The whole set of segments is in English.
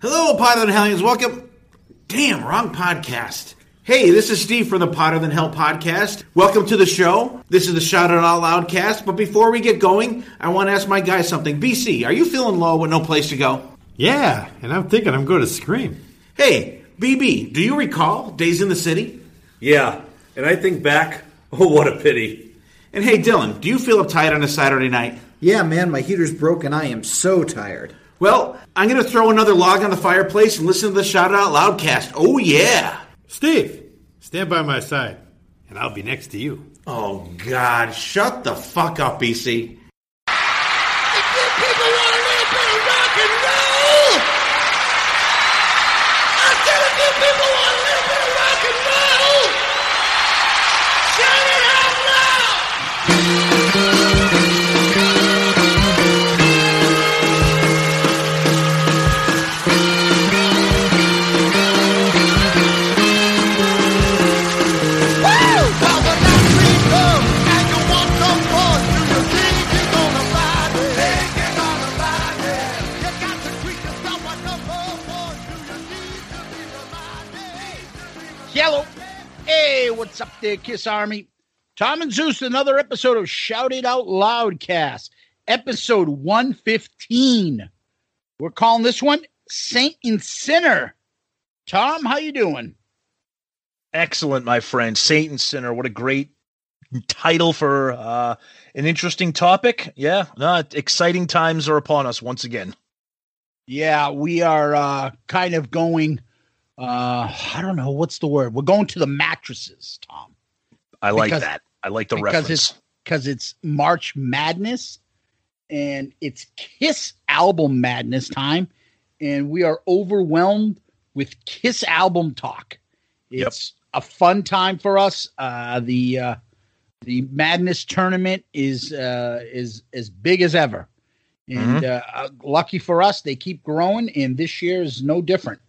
Hello, Potter Than Hellions. Welcome. Damn, wrong podcast. Hey, this is Steve from the Potter Than Hell podcast. Welcome to the show. This is the Shout It Out Loud cast. But before we get going, I want to ask my guy something. BC, are you feeling low with no place to go? Yeah, and I'm thinking I'm going to scream. Hey, BB, do you recall Days in the City? Yeah, and I think back, oh, what a pity. And hey, Dylan, do you feel uptight on a Saturday night? Yeah, man, my heater's broken. I am so tired. Well, I'm going to throw another log on the fireplace and listen to the Shout Out Loud cast. Oh, yeah. Steve, stand by my side, and I'll be next to you. Oh, God. Shut the fuck up, BC. There, Kiss Army? Tom and Zeus, another episode of Shout It Out Loudcast, episode 115. We're calling this one Saint and Sinner. Tom, how you doing? Excellent, my friend. Saint and Sinner. What a great title for uh, an interesting topic. Yeah, no, exciting times are upon us once again. Yeah, we are uh, kind of going. Uh, I don't know what's the word. We're going to the mattresses, Tom. I like Because- that. I like the because reference. it's because it's March Madness and it's Kiss album madness time, and we are overwhelmed with Kiss album talk. Yep. It's a fun time for us. Uh, the uh, the Madness tournament is uh, is as big as ever, and uh, uh, lucky for us, they keep growing, and this year is no different.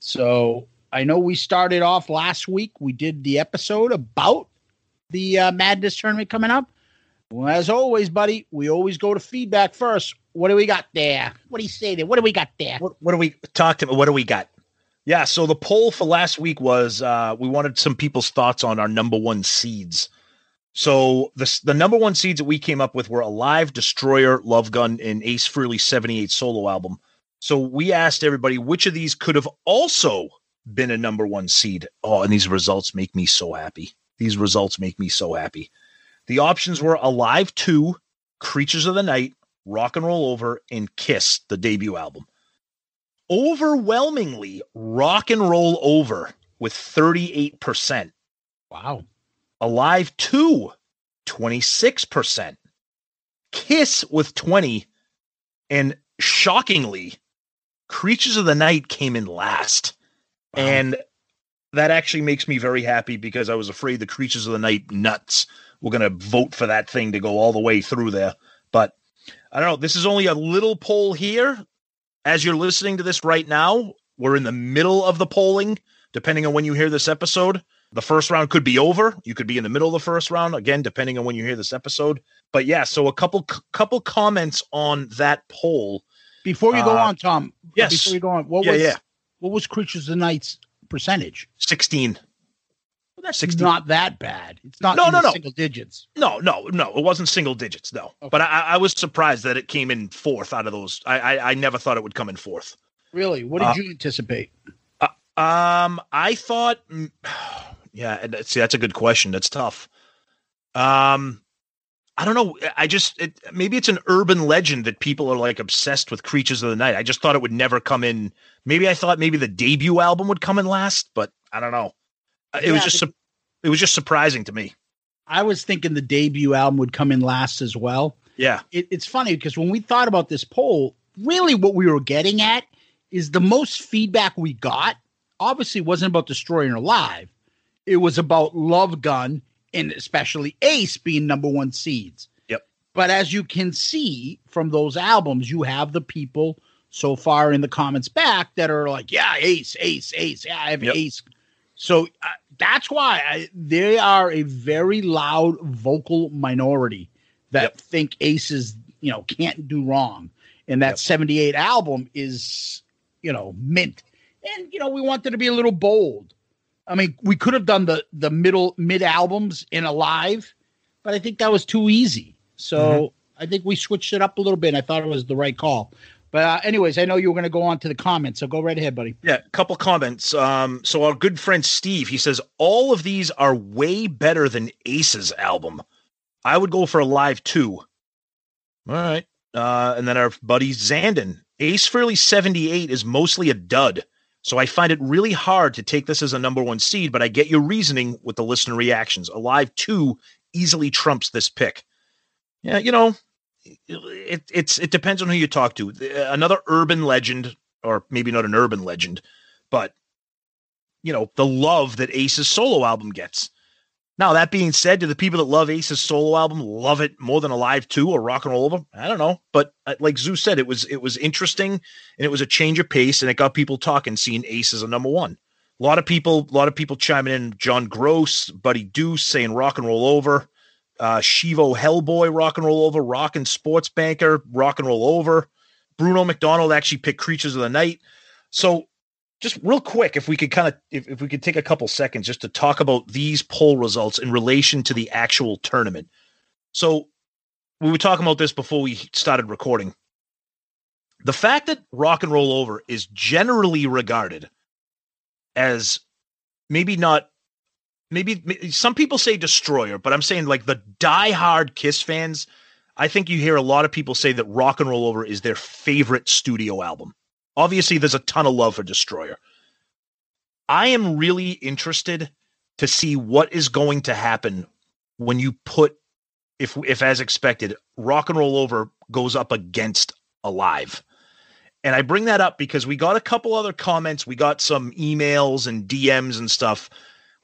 So I know we started off last week. We did the episode about the uh, Madness tournament coming up. Well, as always, buddy, we always go to feedback first. What do we got there? What do you say there? What do we got there? What, what do we talk to? What do we got? Yeah, so the poll for last week was uh, we wanted some people's thoughts on our number one seeds. So the the number one seeds that we came up with were Alive, Destroyer, Love Gun, and Ace Frehley's '78 solo album. So we asked everybody which of these could have also been a number one seed. Oh, and these results make me so happy. These results make me so happy. The options were Alive 2, Creatures of the Night, Rock and Roll Over, and Kiss, the debut album. Overwhelmingly, Rock and Roll Over with 38%. Wow. Alive 2, 26%. Kiss with 20 and shockingly, Creatures of the Night came in last. And that actually makes me very happy because I was afraid the Creatures of the Night nuts were going to vote for that thing to go all the way through there. But I don't know. This is only a little poll here. As you're listening to this right now, we're in the middle of the polling, depending on when you hear this episode. The first round could be over. You could be in the middle of the first round again, depending on when you hear this episode. But yeah, so a couple couple comments on that poll. Before you go Uh, on, Tom. yes. Before you go on, what Yeah, was yeah. what was Creatures of the Night's percentage? 16. Well, that's 16. not that bad. It's not No, no, no. single digits. No, no, no. It wasn't single digits, no. Okay. But I, I was surprised that it came in fourth out of those. I, I, I never thought it would come in fourth. Really? What did Uh, you anticipate? Um, I thought, yeah. See, that's a good question. That's tough. Um, I don't know. I just it, maybe it's an urban legend that people are like obsessed with Creatures of the Night. I just thought it would never come in. Maybe I thought maybe the debut album would come in last, but I don't know. Uh, It was just the- it was just surprising to me. I was thinking the debut album would come in last as well. Yeah, it, it's funny because when we thought about this poll, really what we were getting at is the most feedback we got obviously wasn't about Destroying Alive. It was about Love Gun and especially Ace being number one seeds. Yep. But as you can see from those albums, you have the people so far in the comments back that are like, yeah, Ace, Ace, Ace. Yeah, I have Yep. Ace. So uh, that's why I, they are a very loud vocal minority that Yep. think Aces, you know, can't do wrong. And that Yep. 78 album is, you know, mint. And you know, we wanted to be a little bold. I mean, we could have done the the middle mid albums in a live, but I think that was too easy. So I think we switched it up a little bit. And I thought it was the right call. But uh, anyways, I know you were going to go on to the comments, so go right ahead, buddy. Yeah, a couple comments. Um, so our good friend Steve, he says all of these are way better than Ace's album. I would go for Alive two. All right. Uh, and then our buddy Zandon, Ace Frehley 78 is mostly a dud. So I find it really hard to take this as a number one seed, but I get your reasoning with the listener reactions. Alive two easily trumps this pick. Yeah, you know, it, it's it depends on who you talk to. Another urban legend, or maybe not an urban legend, but you know the love that Ace's solo album gets. Now that being said, do the people that love Ace's solo album love it more than Alive Two or Rock and Roll Over? I don't know, but uh, like Zeus said, it was it was interesting and it was a change of pace, and it got people talking. Seeing Ace as a number one, a lot of people, a lot of people chiming in. John Gross, Buddy Deuce saying Rock and Roll Over uh, Shivo Hellboy, Rock and Roll Over, Rock and Sports Banker, Rock and Roll Over. Bruno McDonald actually picked Creatures of the Night. So, just real quick, if we could kind of, if, if we could take a couple seconds just to talk about these poll results in relation to the actual tournament. So, we were talking about this before we started recording. The fact that Rock and Roll Over is generally regarded as maybe not maybe some people say destroyer, but I'm saying like the die-hard Kiss fans. I think you hear a lot of people say that Rock and Roll Over is their favorite studio album. Obviously, there's a ton of love for Destroyer. I am really interested to see what is going to happen when you put, if if as expected, Rock and Roll Over goes up against Alive. And I bring that up because we got a couple other comments, we got some emails and DMs and stuff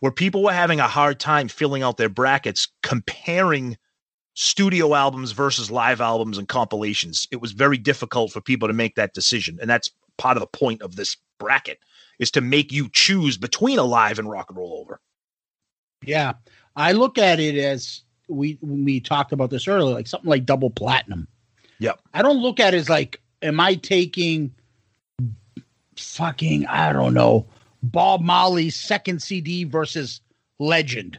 where people were having a hard time filling out their brackets comparing studio albums versus live albums and compilations. It was very difficult for people to make that decision. And that's part of the point of this bracket is to make you choose between alive and rock and roll over. Yeah. I look at it as we we talked about this earlier, like something like double platinum. Yep. I don't look at it as like, am I taking fucking, I don't know, Bob Marley's second CD versus Legend.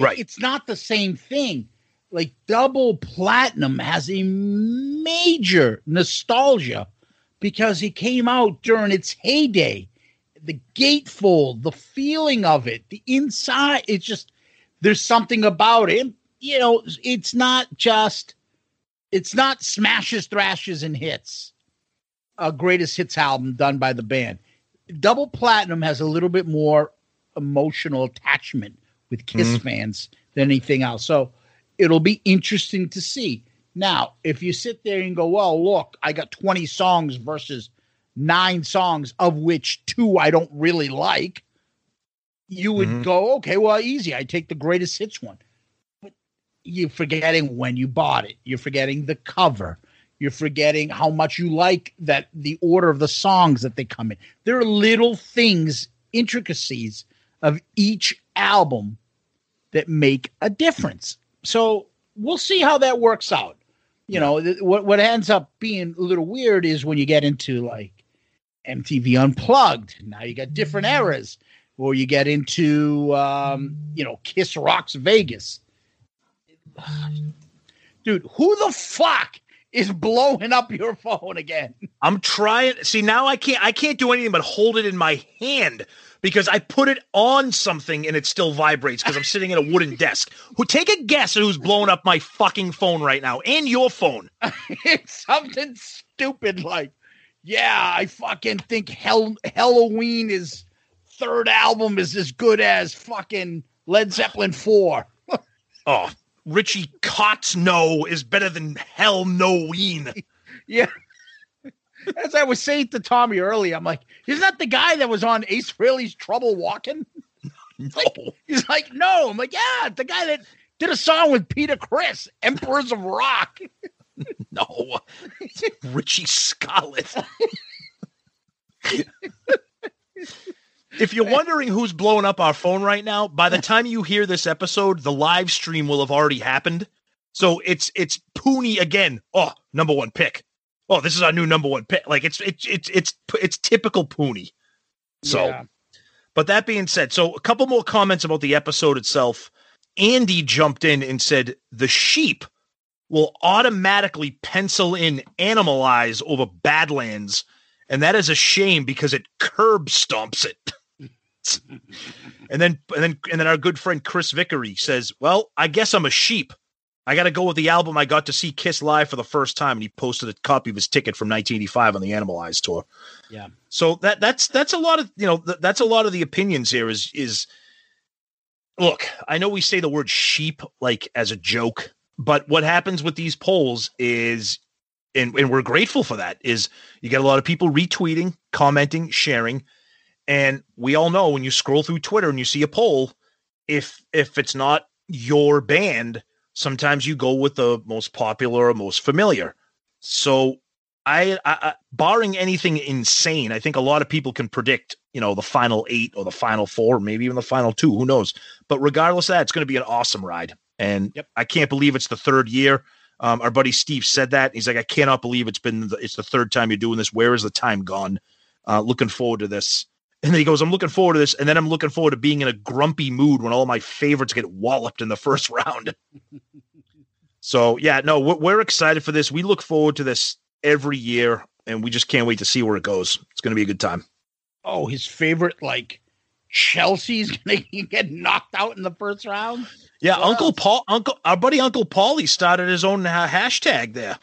Right. It's not the same thing. Like double platinum has a major nostalgia because it came out during its heyday. The gatefold, the feeling of it, the inside, it's just there's something about it. You know, it's not just it's not smashes, thrashes, and hits. A greatest hits album done by the band double platinum has a little bit more emotional attachment with Kiss mm-hmm. fans than anything else. So it'll be interesting to see. Now, if you sit there and go, well, look, I got 20 songs versus nine songs, of which two I don't really like, you would mm-hmm. go, okay, well, easy. I take the greatest hits one. But you're forgetting when you bought it, you're forgetting the cover, you're forgetting how much you like that the order of the songs that they come in. There are little things, intricacies of each album that make a difference. So we'll see how that works out. You know, th- what what ends up being a little weird is when you get into like MTV Unplugged. Now you got different mm-hmm. eras, or you get into um, you know Kiss Rocks Vegas. Dude, who the fuck is blowing up your phone again. I'm trying. See, now I can't. I can't do anything but hold it in my hand because I put it on something and it still vibrates because I'm sitting at a wooden desk. Who take a guess at who's blowing up my fucking phone right now and your phone? it's something stupid like, yeah, I fucking think Hell Helloween is third album is as good as fucking Led Zeppelin four. oh, Richie Kotzen is better than Helloween. Yeah. As I was saying to Tommy earlier, I'm like, isn't that the guy that was on Ace Frehley's Trouble Walking? No. Like, he's like, no. I'm like, yeah, the guy that did a song with Peter Criss, Emperors of Rock. no. Richie Scarlet. If you're wondering who's blowing up our phone right now, by the time you hear this episode, the live stream will have already happened. So it's it's Pooney again. Oh, number one pick. Oh, this is our new number one pick. Like it's it's it's it's it's typical Pooney. So, Yeah. but that being said, so a couple more comments about the episode itself. Andy jumped in and said the sheep will automatically pencil in Animalize over Badlands, and that is a shame because it curb stomps it. and then and then and then our good friend Chris Vickery says, "Well, I guess I'm a sheep. I got to go with the album I got to see Kiss live for the first time." And he posted a copy of his ticket from 1985 on the Animalize tour. Yeah. So that that's that's a lot of you know th- that's a lot of the opinions here. Is is look, I know we say the word sheep like as a joke, but what happens with these polls is. And, and we're grateful for that. Is you get a lot of people retweeting, commenting, sharing, and we all know when you scroll through Twitter and you see a poll, if if it's not your band, sometimes you go with the most popular or most familiar. So I, I, I barring anything insane, I think a lot of people can predict, you know, the final eight or the final four, maybe even the final two. Who knows? But regardless of that, it's going to be an awesome ride. And Yep. I can't believe it's the third year. Um, our buddy Steve said that. He's like, I cannot believe it's been the, it's the third time you're doing this. Where is the time gone? Uh, looking forward to this. And then he goes, I'm looking forward to this. And then I'm looking forward to being in a grumpy mood when all my favorites get walloped in the first round. so, yeah, no, we're, we're excited for this. We look forward to this every year, and we just can't wait to see where it goes. It's going to be a good time. Oh, his favorite like Chelsea's gonna get knocked out in the first round. Yeah, What Uncle else? Paul, Uncle, our buddy Uncle Paulie started his own uh, hashtag there.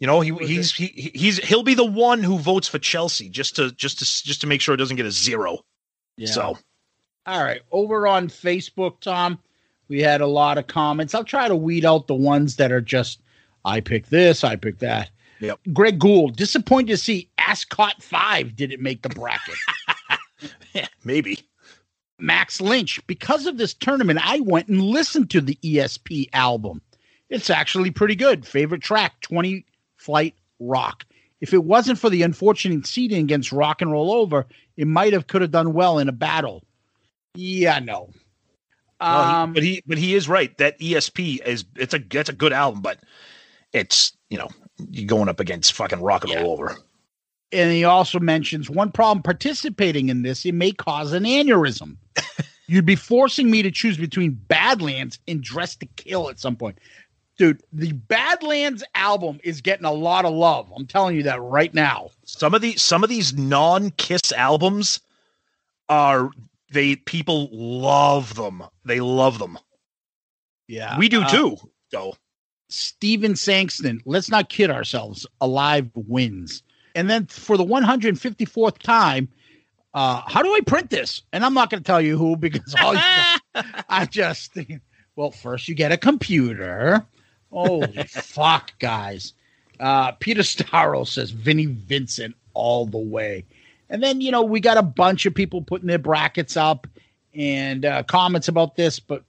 You know, he he's he, he's he'll be the one who votes for Chelsea just to just to just to make sure it doesn't get a zero. So All right, over on Facebook, Tom, we had a lot of comments. I'll try to weed out the ones that are just I pick this, I pick that. Yep. Greg Gould, disappointed to see Ascot 5 didn't make the bracket. yeah, maybe. Max Lynch, because of this tournament, I went and listened to the ESP album. It's actually pretty good. Favorite track, 20 Flight Rock. If it wasn't for the unfortunate seeding against Rock and Roll Over, it might have could have done well in a battle. Yeah, no. Well, he- Um, but he but he is right. That ESP is it's a that's a good album, but it's you know you're going up against fucking rock and Yeah. roll over. and he also mentions one problem participating in this, it may cause an aneurysm. You'd be forcing me to choose between Badlands and Dress to Kill at some point. Dude, the Badlands album is getting a lot of love. I'm telling you that right now. Some of the some of these non Kiss albums are they people love them. They love them. Yeah. we do Uh, too. So Steven Sankston, let's not kid ourselves. Alive wins. And then for the 154th time, uh, how do I print this? And I'm not going to tell you who because all you, I just well, first you get a computer. Holy fuck, guys. Uh, Peter Starro says Vinnie Vincent all the way. And then, you know, we got a bunch of people putting their brackets up and uh, comments about this, but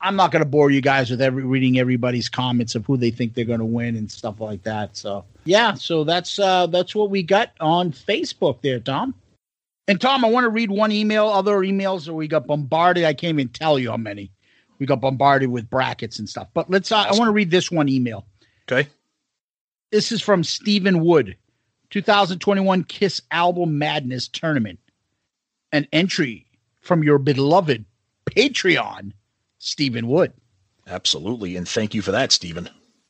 I'm not going to bore you guys with every reading everybody's comments of who they think they're going to win and stuff like that. So, yeah, so that's uh, that's what we got on Facebook there, Tom. And Tom, I want to read one email. Other emails that we got bombarded. I can't even tell you how many. We got bombarded with brackets and stuff. But let's. Uh, I want to read this one email. okay. This is from Stephen Wood, 2021 Kiss Album Madness Tournament. An entry from your beloved Patreon, Stephen Wood. Absolutely. And thank you for that, Stephen.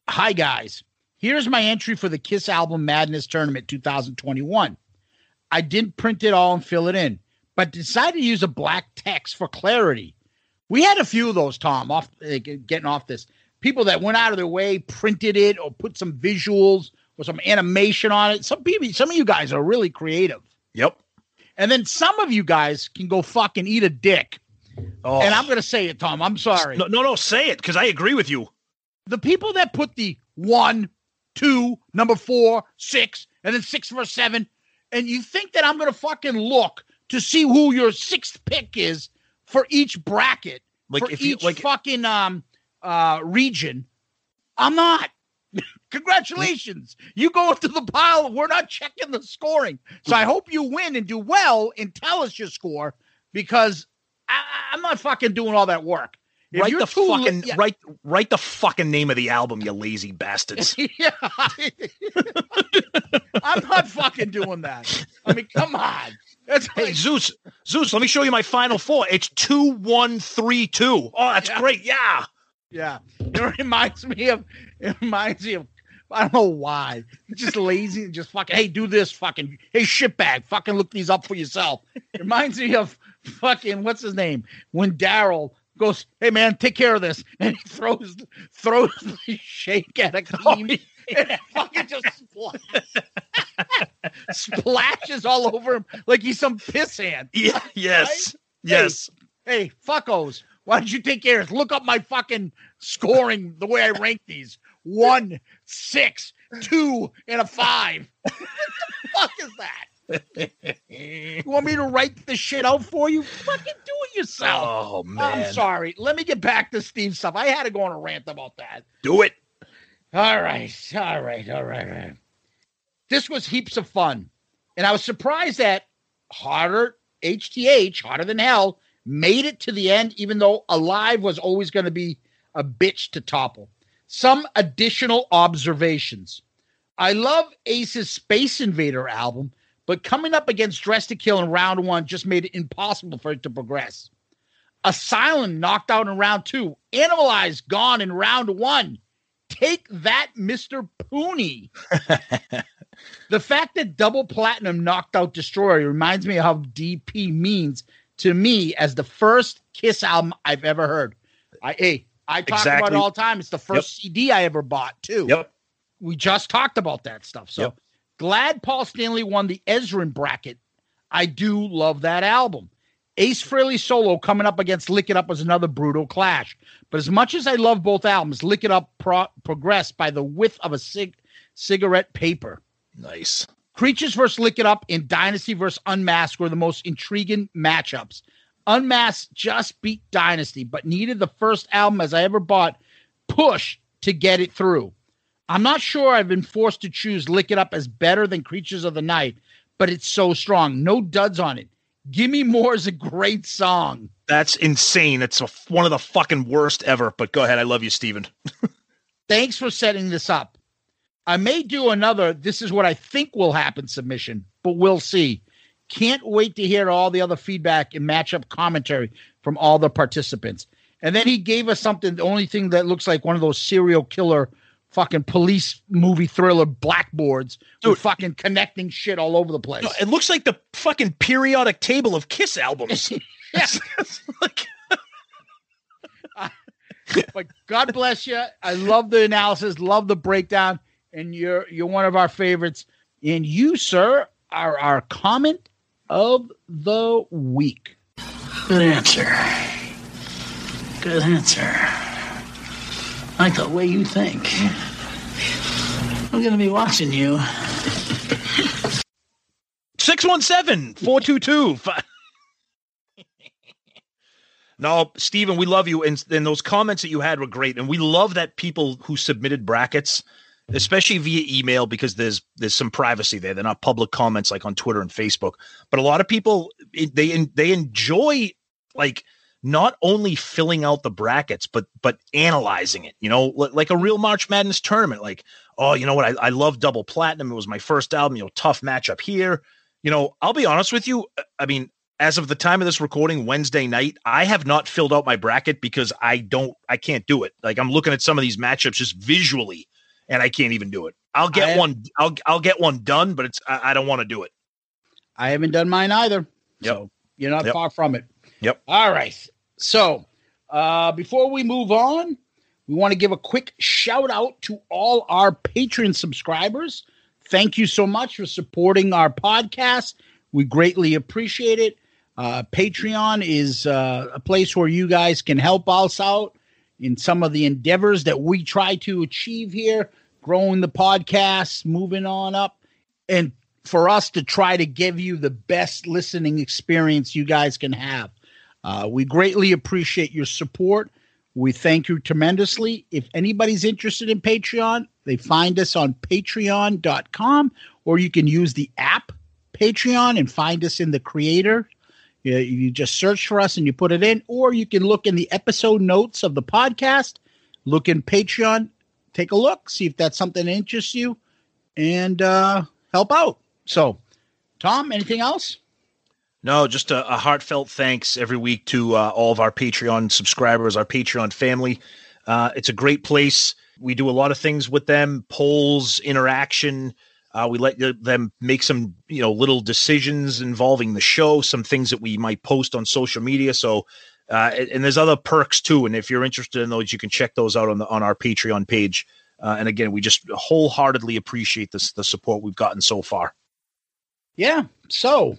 Hi, guys. Here's my entry for the Kiss Album Madness Tournament 2021. I didn't print it all and fill it in, but decided to use a black text for clarity. We had a few of those, Tom, off getting off this. People that went out of their way, printed it, or put some visuals or some animation on it. Some people, some of you guys are really creative. Yep. And then some of you guys can go fucking eat a dick. Oh, And I'm going to say it, Tom. I'm sorry. no, no, no, say it because I agree with you. the people that put the one, two, number four, six, and then six for seven, and you think that I'm gonna fucking look to see who your sixth pick is for each bracket, Like for if you each like fucking um uh region, I'm not. Congratulations. You go into the pile. We're not checking the scoring. So I hope you win and do well and tell us your score because I, I'm not fucking doing all that work. If write the too- fucking yeah. write write the fucking name of the album, you lazy bastards. yeah. I'm not fucking doing that. I mean, come on. That's hey Zeus, Zeus, let me show you my final four. It's two one three two. Oh, that's Yeah. great. Yeah. yeah. It reminds me of it reminds me of I don't know why. Just lazy and just fucking hey, do this fucking hey shitbag, fucking look these up for yourself. It reminds me of fucking what's his name? When Daryl goes, Hey man, take care of this, and he throws throws the shake at a oh, team. And fucking just splashes, splashes all over him like he's some piss hand. Yeah. Yes. Yes. Hey, fuckos, why don't you take care of this? Look up my fucking scoring the way I rank these. One, six, two, and a five. what the fuck is that? You want me to write the shit out for you? Fucking do it yourself. Oh man. I'm sorry. Let me get back to Steve stuff. I had to go on a rant about that. Do it. All right, all right, all right, all right. This was heaps of fun, and I was surprised that harder HTH, hotter than hell, made it to the end, even though Alive was always going to be a bitch to topple. Some additional observations. I love Ace's Space Invader album, but coming up against Dress to Kill in round one just made it impossible for it to progress. Asylum knocked out in round two. Animalized gone in round one. Take that, Mr. Pooney. the fact that Double Platinum knocked out Destroyer reminds me of how DP means to me as the first Kiss album I've ever heard. I hey, I talk about it all the time. It's the first CD I ever bought too. Yep. We just talked about that stuff. So Yep. glad Paul Stanley won the Ezrin bracket. I do love that album. Ace Frehley solo coming up against Lick It Up was another brutal clash. But as much as I love both albums, Lick It Up pro- progressed by the width of a cig- cigarette paper. Nice. Creatures versus Lick It Up and Dynasty versus Unmasked were the most intriguing matchups. Unmasked just beat Dynasty, but needed the first album as I ever bought, Push, to get it through. I'm not sure I've been forced to choose Lick It Up as better than Creatures of the Night, but it's so strong. No duds on it. Gimme More is a great song. That's insane. It's a, one of the fucking worst ever. But go ahead. I love you, Steven. Thanks for setting this up. I may do another, this is what I think will happen submission, but we'll see. Can't wait to hear all the other feedback and matchup commentary from all the participants. And then he gave us something, the only thing that looks like one of those serial killer fucking police movie thriller blackboards Dude. with fucking connecting shit all over the place. No, it looks like the fucking periodic table of Kiss albums. Yeah. It's like- but God bless you. I love the analysis, love the breakdown, and you're you're one of our favorites. And you, sir, are our comment of the week. Good answer. Good answer. Like the way you think. I'm gonna be watching you. 617 422. No, Steven, we love you. And, and those comments that you had were great. And we love that people who submitted brackets, especially via email, because there's there's some privacy there. They're not public comments like on Twitter and Facebook. But a lot of people they they enjoy like not only filling out the brackets, but but analyzing it, you know, li- like a real March Madness tournament. Like, oh, you know what? I, I love double platinum. It was my first album, you know, tough matchup here you know, I'll be honest with you. Uh, I mean, as of the time of this recording, Wednesday night, I have not filled out my bracket because I don't, I can't do it. Like I'm looking at some of these matchups just visually, and I can't even do it. I'll get I- one. I'll I'll get one done, but it's I, I don't want to do it. I haven't done mine either. Yep. So you're not Yep. far from it. Yep. All right. So uh, before we move on, we want to give a quick shout out to all our Patreon subscribers. Thank you so much for supporting our podcast. We greatly appreciate it. Uh, Patreon is uh, a place where you guys can help us out in some of the endeavors that we try to achieve here, growing the podcast, moving on up, and for us to try to give you the best listening experience you guys can have. Uh, we greatly appreciate your support. We thank you tremendously. If anybody's interested in Patreon, they find us on patreon.com or you can use the app Patreon and find us in the creator You, you just search for us and you put it in, or you can look in the episode notes of the podcast, look in Patreon, take a look, see if that's something that interests you, and uh, help out. So, Tom, anything else? No, just a, a heartfelt thanks every week to uh, all of our Patreon subscribers, our Patreon family. Uh, it's a great place. We do a lot of things with them, polls, interaction. Uh, we let them make some, you know, little decisions involving the show, some things that we might post on social media. So, uh, and there's other perks too. And if you're interested in those, you can check those out on the on our Patreon page. Uh, and again, we just wholeheartedly appreciate this the support we've gotten so far. Yeah. So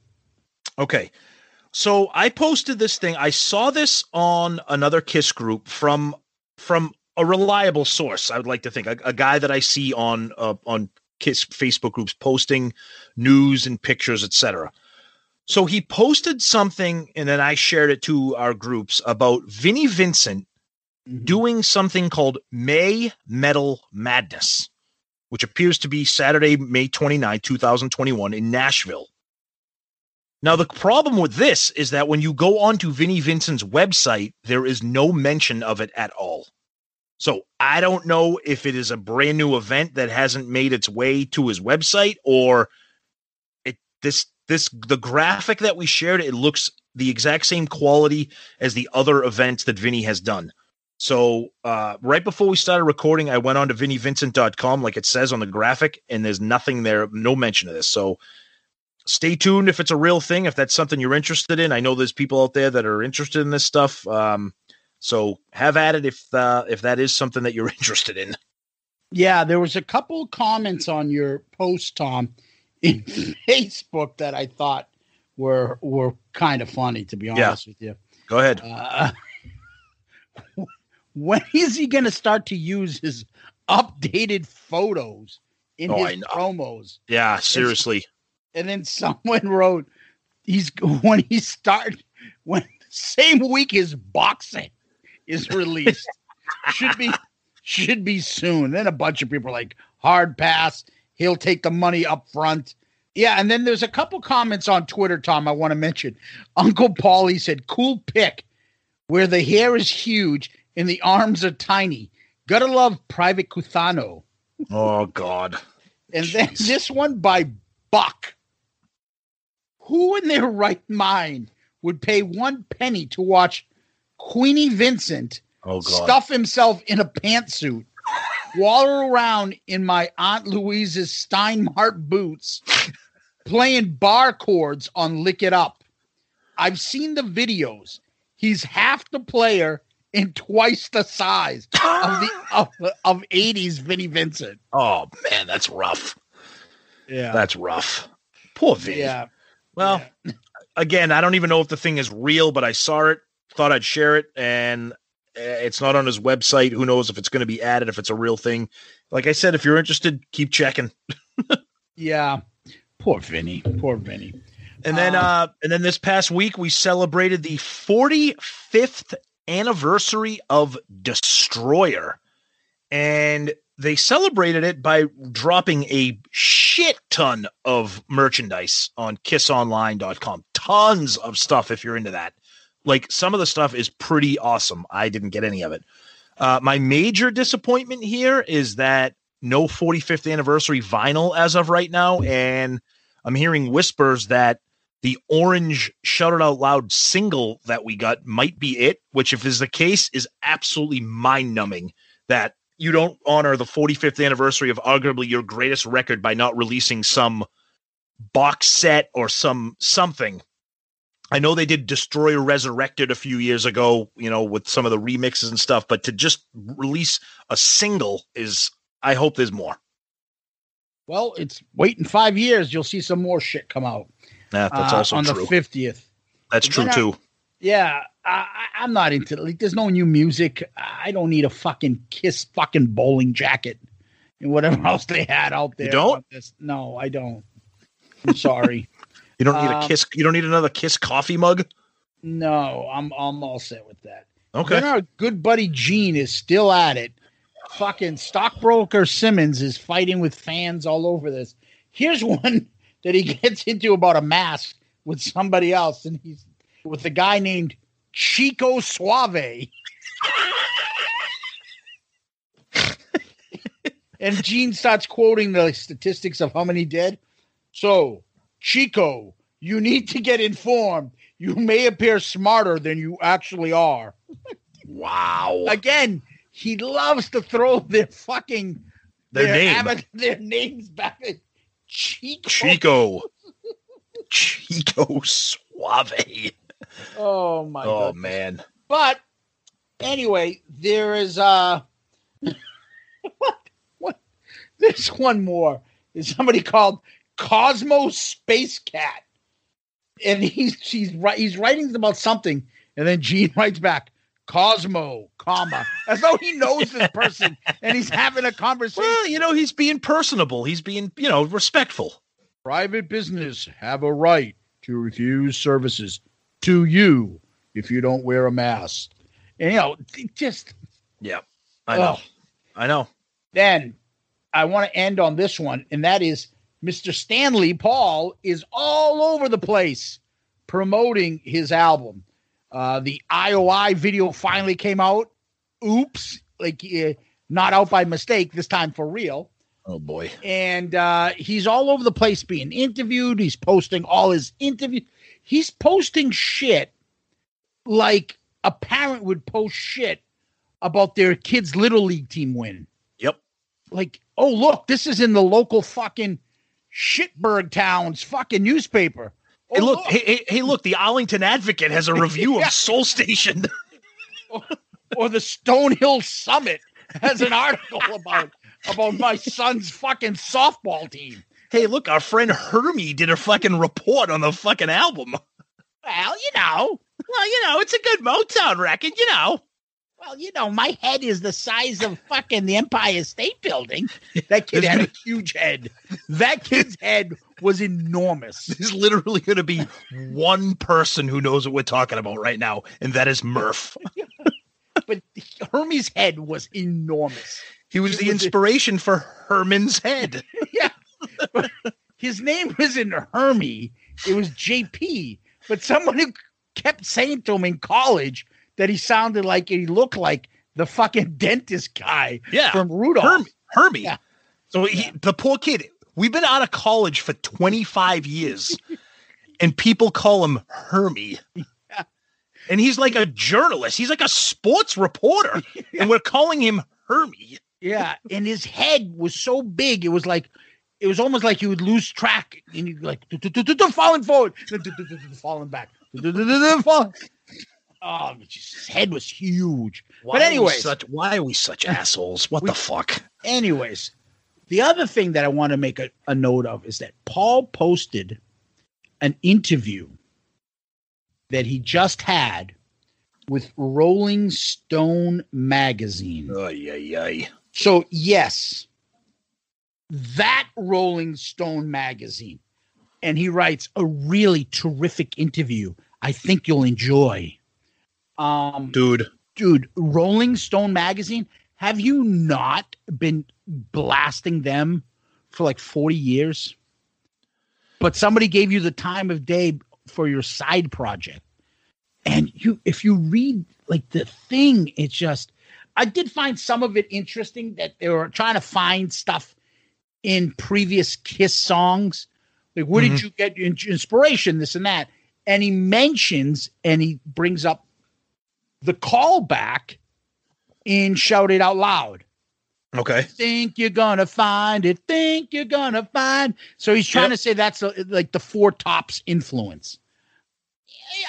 Okay. So I posted this thing. I saw this on another Kiss group from from a reliable source. I would like to think a, a guy that I see on uh, on Kiss Facebook groups posting news and pictures, etc. So he posted something, and then I shared it to our groups about Vinnie Vincent mm-hmm. doing something called May Metal Madness, which appears to be Saturday, May 29, 2021 in Nashville. Now, the problem with this is that when you go onto Vinnie Vincent's website, there is no mention of it at all. So I don't know if it is a brand new event that hasn't made its way to his website or it this this the graphic that we shared it looks the exact same quality as the other events that Vinnie has done. So uh, right before we started recording, I went on to VinnieVincent.com like it says on the graphic, and there's nothing there, no mention of this. So stay tuned if it's a real thing, if that's something you're interested in. I know there's people out there that are interested in this stuff. Um, so have at it if uh, if that is something that you're interested in. Yeah, there was a couple comments on your post, Tom, in Facebook that I thought were were kind of funny. To be honest yeah. with you, go ahead. Uh, when is he going to start to use his updated photos in oh, his promos? Yeah, seriously and then someone wrote he's when he started when the same week his boxing is released should be should be soon then a bunch of people are like hard pass he'll take the money up front Yeah, and then there's a couple comments on Twitter, Tom, I want to mention. Uncle Paulie said, cool pick, where the hair is huge and the arms are tiny. Gotta love Private Cusano. Oh God. And then this one by Buck. Who in their right mind would pay one penny to watch Queenie Vincent Oh stuff himself in a pantsuit, waddle around in my Aunt Louise's Stein Mart boots, playing bar chords on Lick It Up. I've seen the videos. He's half the player and twice the size of the of, of 80s Vinnie Vincent. Oh man, that's rough. Yeah. That's rough. Poor Vinnie. Yeah. Well, again, I don't even know if the thing is real, but I saw it, thought I'd share it, and uh, it's not on his website. Who knows if it's going to be added, if it's a real thing. Like I said, if you're interested, keep checking. Yeah. Poor Vinnie. Poor Vinnie. And then, uh, and then this past week we celebrated the 45th anniversary of Destroyer, and they celebrated it by dropping a shit ton of merchandise on KissOnline.com. Tons of stuff if you're into that. Like some of the stuff is pretty awesome. I didn't get any of it. Uh, my major disappointment here is that no 45th anniversary vinyl as of right now, and I'm hearing whispers that the orange shout it out loud single that we got might be it, which if is the case is absolutely mind numbing that you don't honor the 45th anniversary of arguably your greatest record by not releasing some box set or some something. I know they did Destroyer Resurrected a few years ago, you know, with some of the remixes and stuff, but to just release a single is I hope there's more. Well, it's waiting five years. You'll see some more shit come out. Yeah, that's uh, also on true. the fiftieth. That's true Then I- too. Yeah, I, I'm not into like. There's no new music. I don't need a fucking Kiss fucking bowling jacket and whatever else they had out there. You don't? No, I don't. I'm sorry. You don't need a Um, kiss. You don't need another kiss coffee mug. no, I'm I'm all set with that. Okay. Then our good buddy Gene is still at it. Fucking stockbroker Simmons is fighting with fans all over this. Here's one that he gets into about a mask with somebody else, and he's with a guy named Chico Suave. and Gene starts quoting the statistics of how many dead. So, Chico, you need to get informed. You may appear smarter than you actually are. Wow. Again, he loves to throw their fucking Their name. ama- their names back. At Chico. Chico. Chico Suave. Oh my Oh god. man. But anyway, there is uh what what there's one more. is somebody called Cosmo Space Cat. And he's he's right he's writing about something, and then Gene writes back, Cosmo, comma, as though he knows this person and he's having a conversation. Well, you know, he's being personable. He's being, you know, respectful. private business have a right to refuse services to you if you don't wear a mask. And you know, just Yeah. I know. I know. then I want to end on this one, and that is Mr. Stanley Paul is all over the place promoting his album. Uh, the IOI video finally came out. Oops, like uh, not out by mistake this time for real. Oh boy. And uh, he's all over the place being interviewed. He's posting all his interview. He's posting shit like a parent would post shit about their kid's little league team win Yep. like, oh look, this is in the local fucking shitberg town's fucking newspaper. Oh, Hey, look, Hey, hey, hey, look, the Arlington Advocate has a review Yeah. of Soul Station. or the Stonehill Summit has an article about about my son's fucking softball team. Hey, look, our friend Hermie did a fucking report on the fucking album. Well, you know, Well, you know, it's a good Motown record, you know. well, you know, my head is the size of fucking the Empire State Building. That kid had a huge head. That kid's head was enormous. There's literally going to be one person who knows what we're talking about right now, and that is Murph. But Hermie's head was enormous. He was It the was a- inspiration for Herman's head. yeah. His name wasn't Hermie, it was JP. But someone who kept saying to him in college that he sounded like he looked like the fucking dentist guy Yeah. from Rudolph. Hermie. Hermie. Yeah. So he, the poor kid, we've been out of college for 25 years and people call him Hermie. And he's like a journalist. He's like a sports reporter. And we're calling him Hermie. Yeah, and his head was so big, it was like it was almost like you would lose track and you'd like falling forward, falling back. falling. Oh, but his head was huge. Why but are we anyways, why are we such assholes? What the fuck? anyways, the other thing that I want to make a, a note of is that Paul posted an interview that he just had with Rolling Stone magazine. Ay, ay, ay. So, yes, that Rolling Stone magazine. And he writes a really terrific interview. I think you'll enjoy. Um, Dude, dude, Rolling Stone magazine, have you not been blasting them for like 40 years? But somebody gave you the time of day for your side project. And you if you read like the thing, it's just I did find some of it interesting that they were trying to find stuff in previous Kiss songs. Like, where did mm-hmm. you get your inspiration? This and that. And he mentions and he brings up the callback in Shout It Out Loud. okay. Think you're gonna find it. Think you're gonna find. So he's trying Yep. to say that's a, like the Four Tops influence.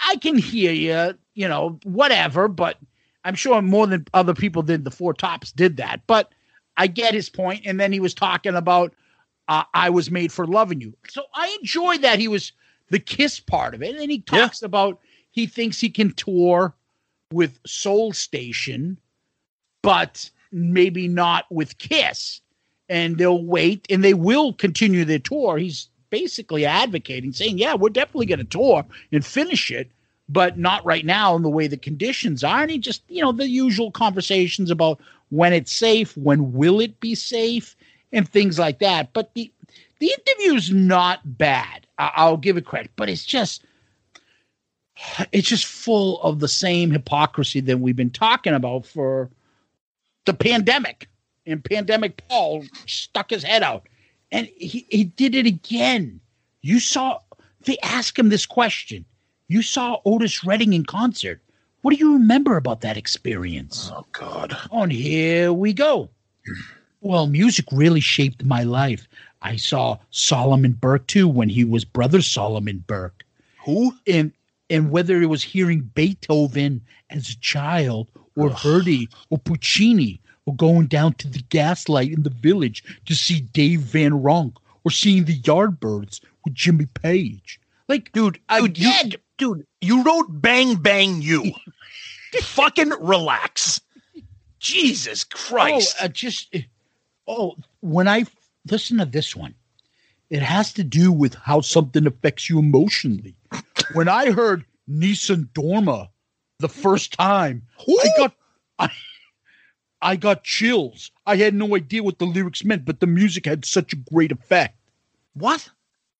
I can hear you, you know, whatever, but I'm sure more than other people did. The Four Tops did that, but I get his point. And then he was talking about uh, I was made for loving you. So I enjoyed that he was the kiss part of it. And he talks about he thinks he can tour with Soul Station, but maybe not with Kiss. And they'll wait and they will continue their tour. He's basically advocating, saying, Yeah, we're definitely going to tour and finish it, but not right now in the way the conditions are. And he just, you know, the usual conversations about when it's safe, when will it be safe, and things like that. But the the interview's not bad. I- I'll give it credit, but it's just it's just full of the same hypocrisy that we've been talking about for the pandemic. And pandemic Paul stuck his head out. And he, he did it again. You saw they asked him this question. You saw Otis Redding in concert. What do you remember about that experience? Oh, God. On here we go. Well, music really shaped my life. I saw Solomon Burke too when he was brother Solomon Burke. Who? And and whether it was hearing Beethoven as a child or Verdi or Puccini or going down to the gaslight in the village to see Dave Van Ronk or seeing the Yardbirds with Jimmy Page. Like, Dude, dude, you, dude, you wrote Bang Bang You. Fucking relax. Jesus Christ. Oh, uh, just oh, when I listen to this one, it has to do with how something affects you emotionally. when I heard Nessun Dorma the first time, I got I, I got chills. I had no idea what the lyrics meant, but the music had such a great effect. What?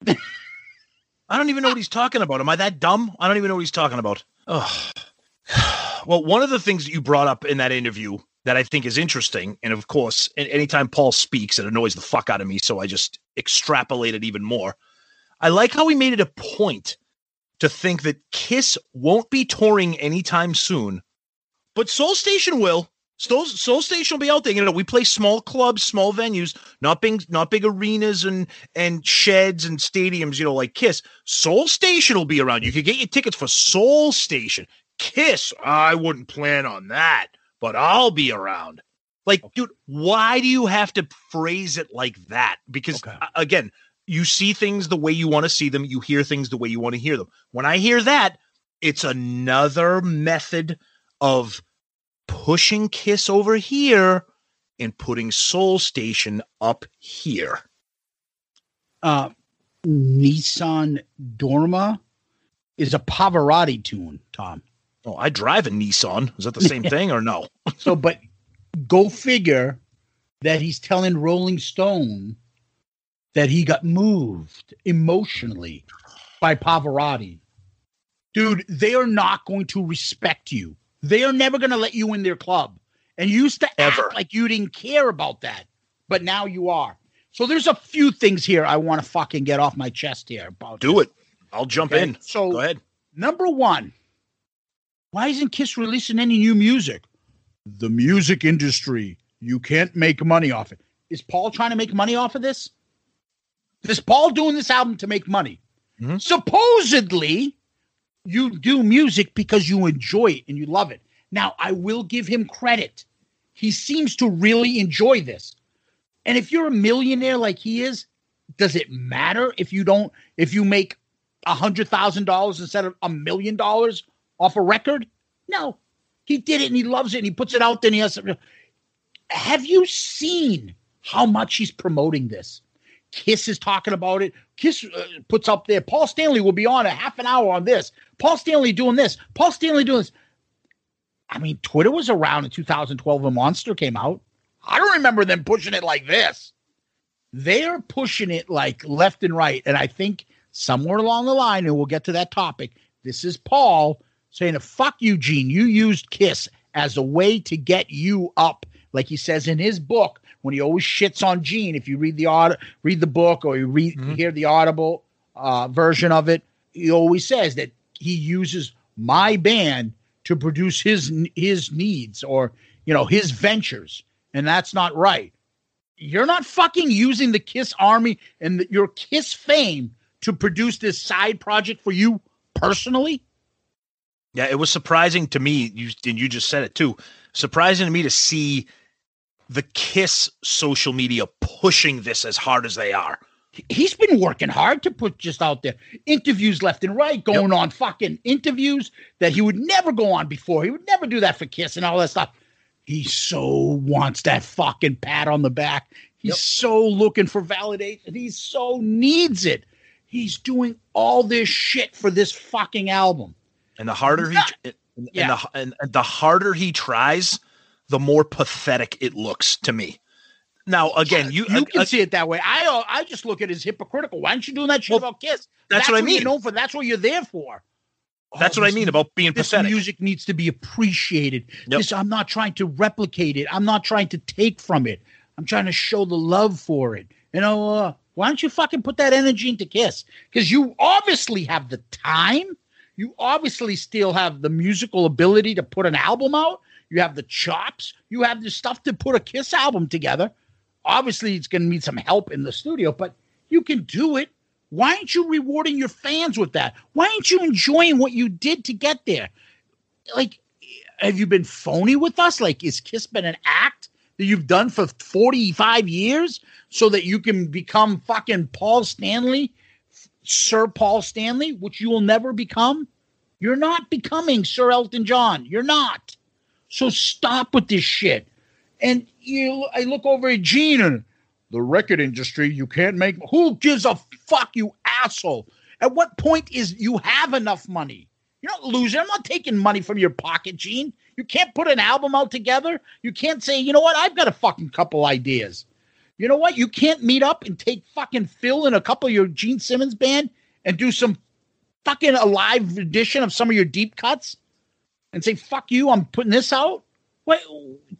I don't even know what he's talking about. Am I that dumb? I don't even know what he's talking about. Well, one of the things that you brought up in that interview that I think is interesting, and of course, anytime Paul speaks, it annoys the fuck out of me, so I just extrapolate it even more. I like how he made it a point to think that Kiss won't be touring anytime soon, but Soul Station will. Soul, Soul Station will be out there. You know, we play small clubs, small venues, not big, not big arenas and and sheds and stadiums. You know, like Kiss. Soul Station will be around. You could get your tickets for Soul Station. Kiss, I wouldn't plan on that, but I'll be around. Like, dude, why do you have to phrase it like that? Because Okay. uh, again, you see things the way you want to see them, you hear things the way you want to hear them. When I hear that, it's another method of pushing Kiss over here and putting Soul Station up here. Uh, Nessun Dorma is a Pavarotti tune, Tom. Oh, I drive a Nissan. Is that the same thing or no? So, but go figure that he's telling Rolling Stone that he got moved emotionally by Pavarotti. Dude, they are not going to respect you. They are never going to let you in their club. And you used to Ever. act like you didn't care about that, but now you are. So there's a few things here I want to fucking get off my chest here about. Do it. I'll jump Okay, in. so- go ahead. Number one, why isn't Kiss releasing any new music? The music industry, you can't make money off it. Is Paul trying to make money off of this? Is Paul doing this album to make money? Mhm. Supposedly, you do music because you enjoy it and you love it. Now, I will give him credit. He seems to really enjoy this. And if you're a millionaire like he is, does it matter if you don't if you make a hundred thousand dollars instead of a million dollars off a record? No, he did it and he loves it and he puts it out there and he has. Have you seen how much he's promoting this? Kiss is talking about it. Kiss uh, puts up there. Paul Stanley will be on a half an hour on this. Paul Stanley doing this. Paul Stanley doing this. I mean, Twitter was around in 2012 when Monster came out. I don't remember them pushing it like this. They're pushing it like left and right. And I think somewhere along the line, and we'll get to that topic, this is Paul saying, a fuck you, Gene. You used Kiss as a way to get you up, like he says in his book, when he always shits on Gene. If you read the aud- read the book or you read you hear the audible uh, version of it, he always says that he uses my band to produce his his needs or you know his ventures, and that's not right. You're not fucking using the Kiss Army and the, your Kiss fame to produce this side project for you personally. Yeah, it was surprising to me. You and you just said it too. Surprising to me to see the Kiss social media pushing this as hard as they are. He's been working hard to put just out there interviews left and right, going on fucking interviews that he would never go on before. He would never do that for Kiss and all that stuff. He so wants that fucking pat on the back. He's so looking for validation. He so needs it. He's doing all this shit for this fucking album. And the harder he and, and the and the harder he tries, the more pathetic it looks to me. Now, again, you You uh, can uh, see it that way. I uh, I just look at it as hypocritical. Why aren't you doing that shit about Kiss? that's what I mean. Known for. That's what you're there for. that's what I mean about being this pathetic. music needs to be appreciated. Yep. This I'm not trying to replicate it. I'm not trying to take from it. I'm trying to show the love for it. You know, uh, why don't you fucking put that energy into Kiss? Because you obviously have the time. You obviously still have the musical ability to put an album out. You have the chops. You have the stuff to put a Kiss album together. Obviously, it's going to need some help in the studio, but you can do it. Why aren't you rewarding your fans with that? Why aren't you enjoying what you did to get there? Like, have you been phony with us? Like, is Kiss been an act that you've done for 45 years so that you can become fucking Paul Stanley, Sir Paul Stanley, which you will never become? You're not becoming Sir Elton John. You're not. So stop with this shit. And you, I look over at Gene and the record industry, you can't make. Who gives a fuck, you asshole? At what point is you have enough money? You're not losing. I'm not taking money from your pocket, Gene. You can't put an album out together. You can't say, you know what? I've got a fucking couple ideas. You know what? You can't meet up and take fucking Phil and a couple of your Gene Simmons band and do some fucking a live edition of some of your deep cuts and say, fuck you, I'm putting this out. What?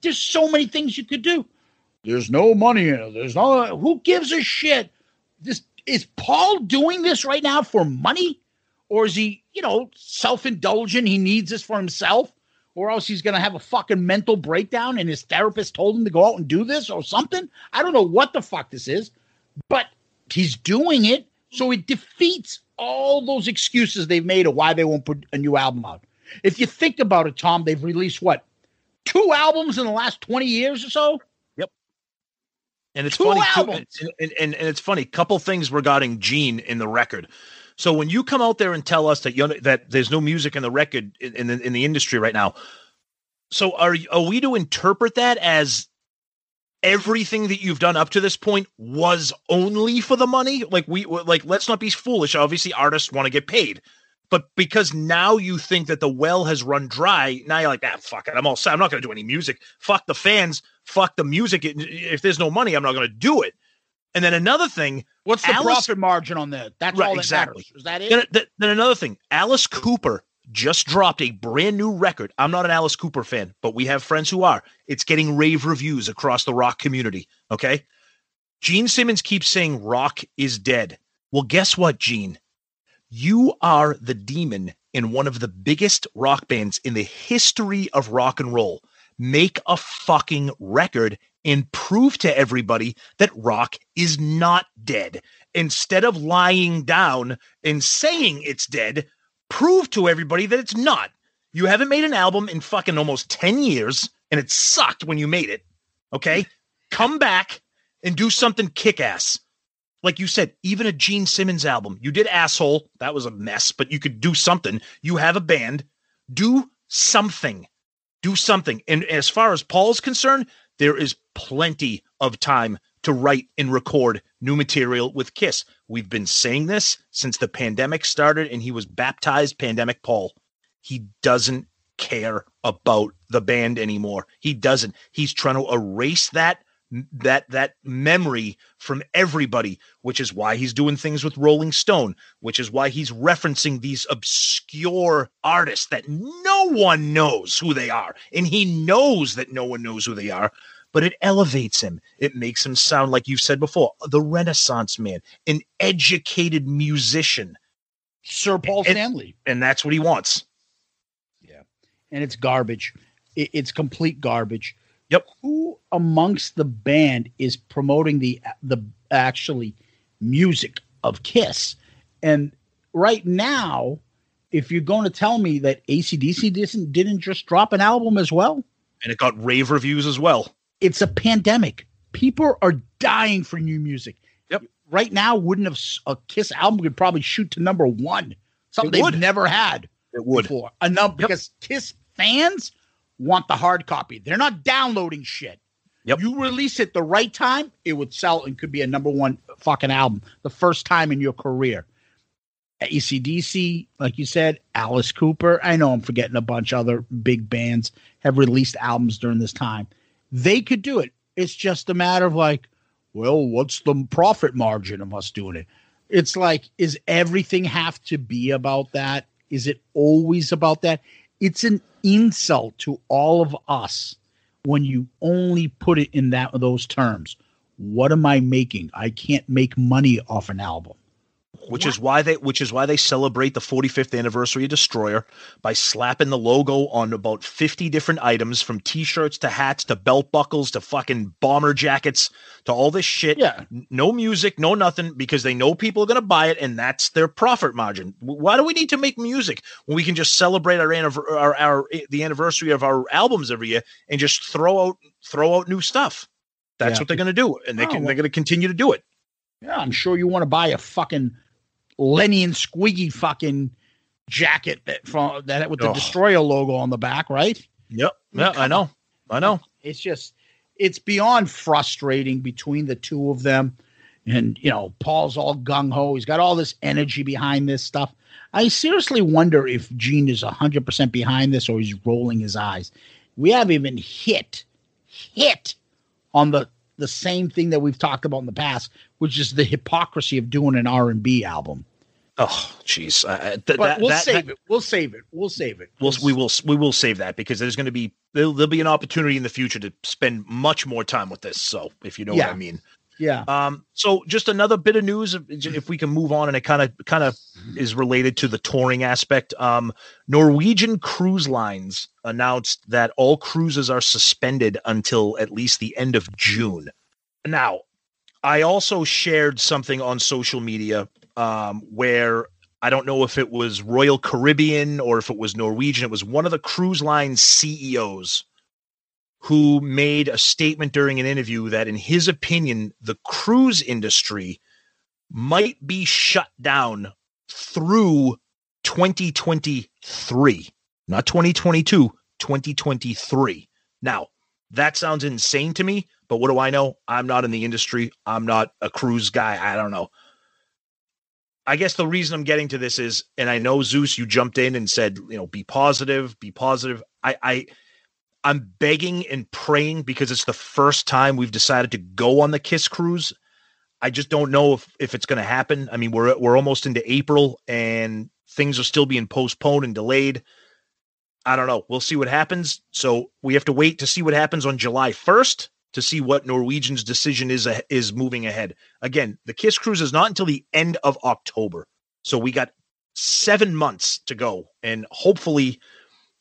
There's so many things you could do. There's no money in it. There's no. Who gives a shit? This is Paul doing this right now for money, or is he, you know, self-indulgent? He needs this for himself, or else he's gonna have a fucking mental breakdown, and his therapist told him to go out and do this or something. I don't know what the fuck this is, but he's doing it, so it defeats all those excuses they've made of why they won't put a new album out. If you think about it, Tom, they've released what two albums in the last twenty years or so. Yep. And it's Two funny too, albums. and, and, and, and it's funny. Couple things regarding Gene in the record. So when you come out there and tell us that you that there's no music in the record in, in the in the industry right now, so are are we to interpret that as everything that you've done up to this point was only for the money? Like we like let's not be foolish. Obviously, artists want to get paid. But because now you think that the well has run dry, now you're like, ah, fuck it. I'm all set. I'm not going to do any music. Fuck the fans. Fuck the music. If there's no money, I'm not going to do it. And then another thing, What's the Alice- profit margin on that? That's Right, all that exactly. matters. Is that it? Then, then- then another thing, Alice Cooper just dropped a brand new record. I'm not an Alice Cooper fan, but we have friends who are. It's getting rave reviews across the rock community. Okay. Gene Simmons keeps saying rock is dead. Well, guess what, Gene? You are the demon in one of the biggest rock bands in the history of rock and roll. Make a fucking record and prove to everybody that rock is not dead. Instead of lying down and saying it's dead, prove to everybody that it's not. You haven't made an album in fucking almost 10 years and it sucked when you made it. Okay? Come back and do something kick ass. Like you said, even a Gene Simmons album. You did Asshole. That was a mess, but you could do something. You have a band. Do something. Do something. And as far as Paul's concerned, there is plenty of time to write and record new material with Kiss. We've been saying this since the pandemic started and he was baptized Pandemic Paul. He doesn't care about the band anymore. He doesn't. He's trying to erase that that that memory from everybody, which is why he's doing things with Rolling Stone, which is why he's referencing these obscure artists that no one knows who they are. And he knows that no one knows who they are, but it elevates him. It makes him sound like you've said before, the Renaissance man, an educated musician. Sir Paul And- Stanley. And that's what he wants. Yeah. And it's garbage. It, it's complete garbage. Yep. Who amongst the band is promoting the the actually music of Kiss? And right now, if you're going to tell me that ACDC didn't didn't just drop an album as well, And it got rave reviews as well. it's a pandemic. People are dying for new music. Yep. Right now, wouldn't have a Kiss album could probably shoot to number one. Something they've never had It would. before. Enough because Kiss fans want the hard copy. They're not downloading shit. Yep. You release it the right time, it would sell and could be a number one fucking album the first time in your career. ACDC, like you said, Alice Cooper. I know I'm forgetting a bunch of other big bands have released albums during this time. They could do it. It's just a matter of like, well, what's the profit margin of us doing it? It's like, is everything have to be about that? Is it always about that? It's an insult to all of us when you only put it in that those terms. What am I making? I can't make money off an album. Which is why they which is why they celebrate the 45th anniversary of Destroyer by slapping the logo on about 50 different items from t-shirts to hats to belt buckles to fucking bomber jackets to all this shit. Yeah. No music, no nothing because they know people are going to buy it and that's their profit margin. Why do we need to make music when we can just celebrate our, our our eh, the anniversary of our albums every year and just throw out throw out new stuff? That's Yeah. what they're going to do and they Oh, well- they're going to continue to do it. Yeah, I'm sure you want to buy a fucking Lenny and Squiggy fucking jacket that from that with the Ugh. Destroyer logo on the back, right? Yep. Yeah, I know. I know. It's just it's beyond frustrating between the two of them. And you know, Paul's all gung ho. He's got all this energy behind this stuff. I seriously wonder if Gene is hundred percent behind this or he's rolling his eyes. We haven't even hit hit on the the same thing that we've talked about in the past, which is the hypocrisy of doing an R and B album. Oh, jeez. Uh, th- But that- we'll that- save that- it. We'll save it. We'll save it. We'll, we will we will save that because there's going to be there'll, there'll be an opportunity in the future to spend much more time with this. So if you know Yeah. what I mean. Yeah. Um. So just another bit of news, if, if we can move on, and it kind of kind of is related to the touring aspect. Um, Norwegian Cruise Lines announced that all cruises are suspended until at least the end of June. Now, I also shared something on social media um, where I don't know if it was Royal Caribbean or if it was Norwegian. It was one of the cruise line CEOs who made a statement during an interview that, in his opinion, the cruise industry might be shut down through 2023, not 2022, 2023. Now, that sounds insane to me, but what do I know? I'm not in the industry. I'm not a cruise guy. I don't know. I guess the reason I'm getting to this is, and I know Zeus, you jumped in and said, you know, be positive, be positive. I, I, I'm begging and praying because it's the first time we've decided to go on the Kiss cruise. I just don't know if, if it's going to happen. I mean, we're we're almost into April and things are still being postponed and delayed. I don't know. We'll see what happens. So we have to wait to see what happens on July 1st to see what Norwegian's decision is is moving ahead. Again, the Kiss cruise is not until the end of October. So we got 7 months to go and hopefully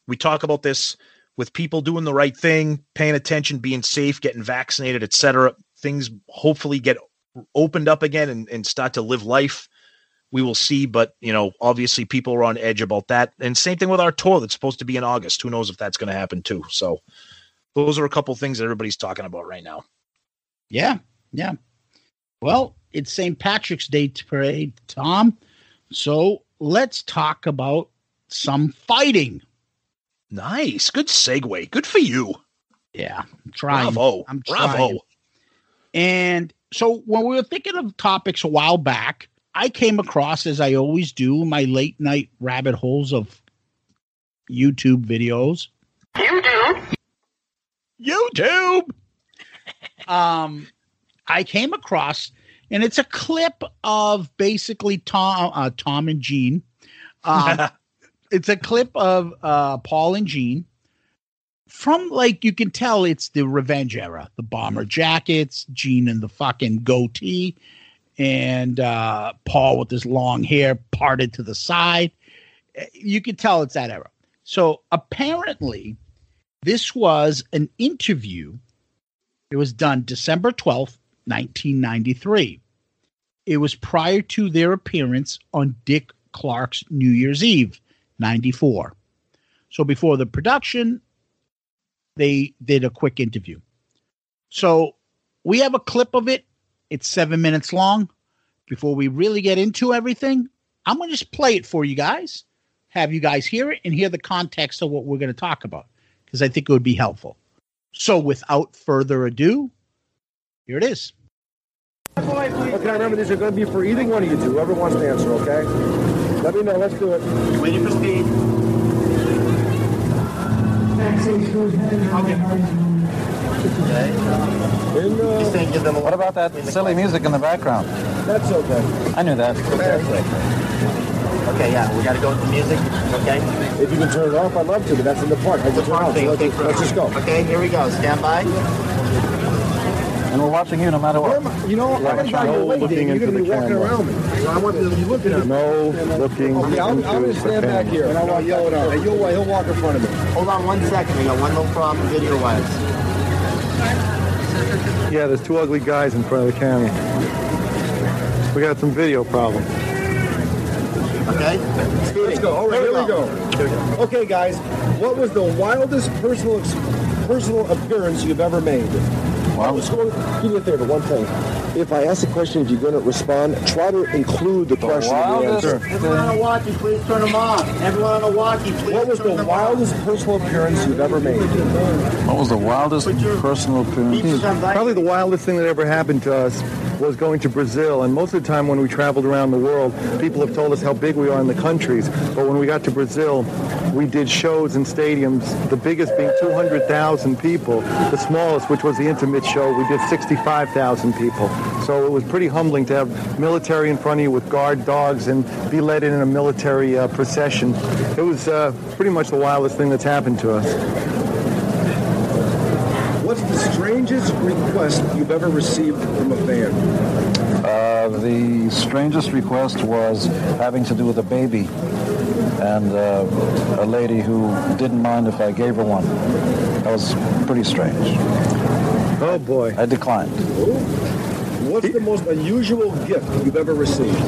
we talk about this with people doing the right thing, paying attention, being safe, getting vaccinated, etc. Things hopefully get opened up again and, and start to live life. We will see, but you know, obviously people are on edge about that. And same thing with our tour that's supposed to be in August. Who knows if that's going to happen too? So those are a couple things that everybody's talking about right now. Yeah, yeah. Well, it's St. Patrick's Day parade, Tom. So let's talk about some fighting. Nice. Good segue. Good for you. Yeah. I'm trying. Bravo. I'm Bravo. And so when we were thinking of topics a while back, I came across, as I always do, my late night rabbit holes of YouTube videos. YouTube? YouTube. um, I came across, and it's a clip of basically Tom, uh, Tom and Gene. Um, it's a clip of uh, Paul and Gene from like you can tell it's the revenge era, the bomber jackets, Gene and the fucking goatee, and uh, Paul with his long hair parted to the side. Eh, You can tell it's that era. So apparently, this was an interview. It was done December 12th, 1993. It was prior to their appearance on Dick Clark's New Year's Eve, 94. So before the production, they did a quick interview. So we have a clip of it. It's seven minutes long. Before we really get into everything, I'm going to just play it for you guys, have you guys hear it and hear the context of what we're going to talk about because I think it would be helpful. So without further ado, here it is. Okay, remember these are going to be for either one of you two, whoever wants to answer, okay? Let me know, let's do it. Waiting for speed. What about that silly music in the background? That's okay. I knew that. Okay, yeah, we got to go with the music. Okay. If you can turn it off, I'd love to, but that's in the park. I just want Okay, to. okay, Let's, let's just go. Okay, here we go. Stand by. And we're watching you no matter what. You know, I'm going to tell No wait, looking Dave. You're into going to be the walking camera. around me. So I want you to be looking at me. No looking Okay, I'm, I'm into going to the stand back camera. here, and I want to yell it out. And you'll, he'll walk in front of me. Hold on one second. We got one little problem video-wise. Yeah, there's two ugly guys in front of the camera. We got some video problem. Okay? Let's go. All right, here we go. Okay, guys, what was the wildest personal ex- personal appearance you've ever made? Wow. Let's go. Do me a favor, one thing. If I ask a question, if you're going to respond, try to include the question in the wildest answer. Everyone on a walkie, please turn them off. Everyone on a walkie, please What was turn the them wildest personal appearance you've ever made? What was the wildest personal appearance? Probably the wildest thing that ever happened to us was going to Brazil. And most of the time when we traveled around the world, people have told us how big we are in the countries. But when we got to Brazil, we did shows in stadiums, the biggest being 200,000 people. The smallest, which was the intimate show, we did 65,000 people. So it was pretty humbling to have military in front of you with guard dogs and be led in a military uh, procession. It was uh, pretty much the wildest thing that's happened to us. What's the strangest request you've ever received from a fan? Uh, the strangest request was having to do with a baby and uh, a lady who didn't mind if I gave her one. That was pretty strange. Oh boy. I declined. What's the most unusual gift you've ever received?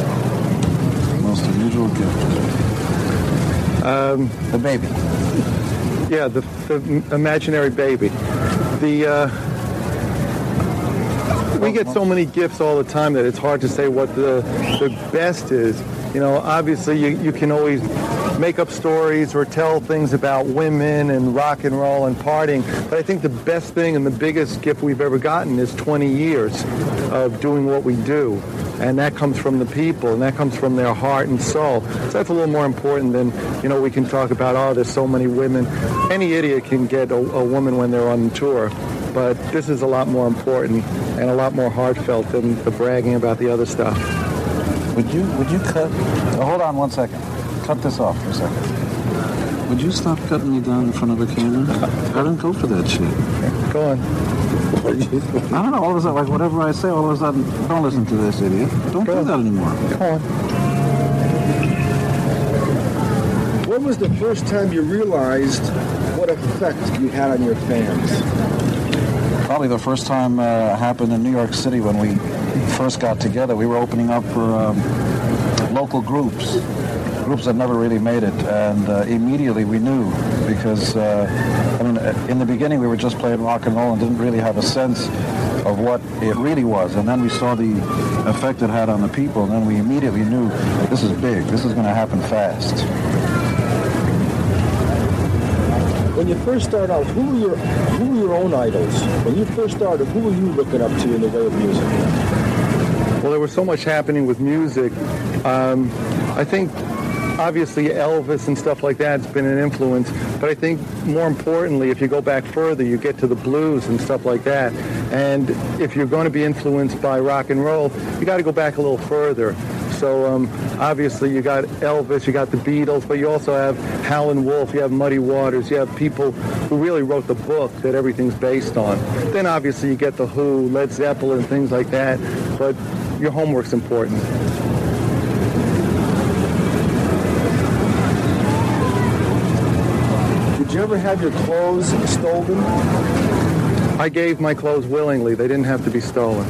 Most unusual gift. Um, the baby. Yeah, the, the imaginary baby. The uh, we get so many gifts all the time that it's hard to say what the the best is. You know, obviously you, you can always make up stories or tell things about women and rock and roll and partying. But I think the best thing and the biggest gift we've ever gotten is 20 years of doing what we do. And that comes from the people, and that comes from their heart and soul. So that's a little more important than, you know, we can talk about, oh, there's so many women. Any idiot can get a, a woman when they're on tour. But this is a lot more important and a lot more heartfelt than the bragging about the other stuff. Would you would you cut? oh, hold on one second. Cut this off for a second. Would you stop cutting me down in front of a camera? I don't go for that shit. Go on. I don't know. All of a sudden, like whatever I say, all of a sudden, don't listen to this idiot. Don't do that anymore. Go on. When was the first time you realized what effect you had on your fans? Probably the first time uh, happened in New York City when we first got together. We were opening up for um, local groups, groups that never really made it, and uh, immediately we knew because uh, I mean, uh, in the beginning we were just playing rock and roll and didn't really have a sense of what it really was, and then we saw the effect it had on the people, and then we immediately knew this is big. This is going to happen fast. When you first started out, who were your who were your own idols? When you first started, who were you looking up to in the way of music? Well, there was so much happening with music. Um, I think obviously Elvis and stuff like that's been an influence, but I think more importantly, if you go back further, you get to the blues and stuff like that. And if you're going to be influenced by rock and roll, you got to go back a little further. So um, obviously you got Elvis, you got the Beatles, but you also have Howlin' Wolf, you have Muddy Waters, you have people who really wrote the book that everything's based on. Then obviously you get the Who, Led Zeppelin, things like that. But your homework's important. Did you ever have your clothes stolen? I gave my clothes willingly. They didn't have to be stolen.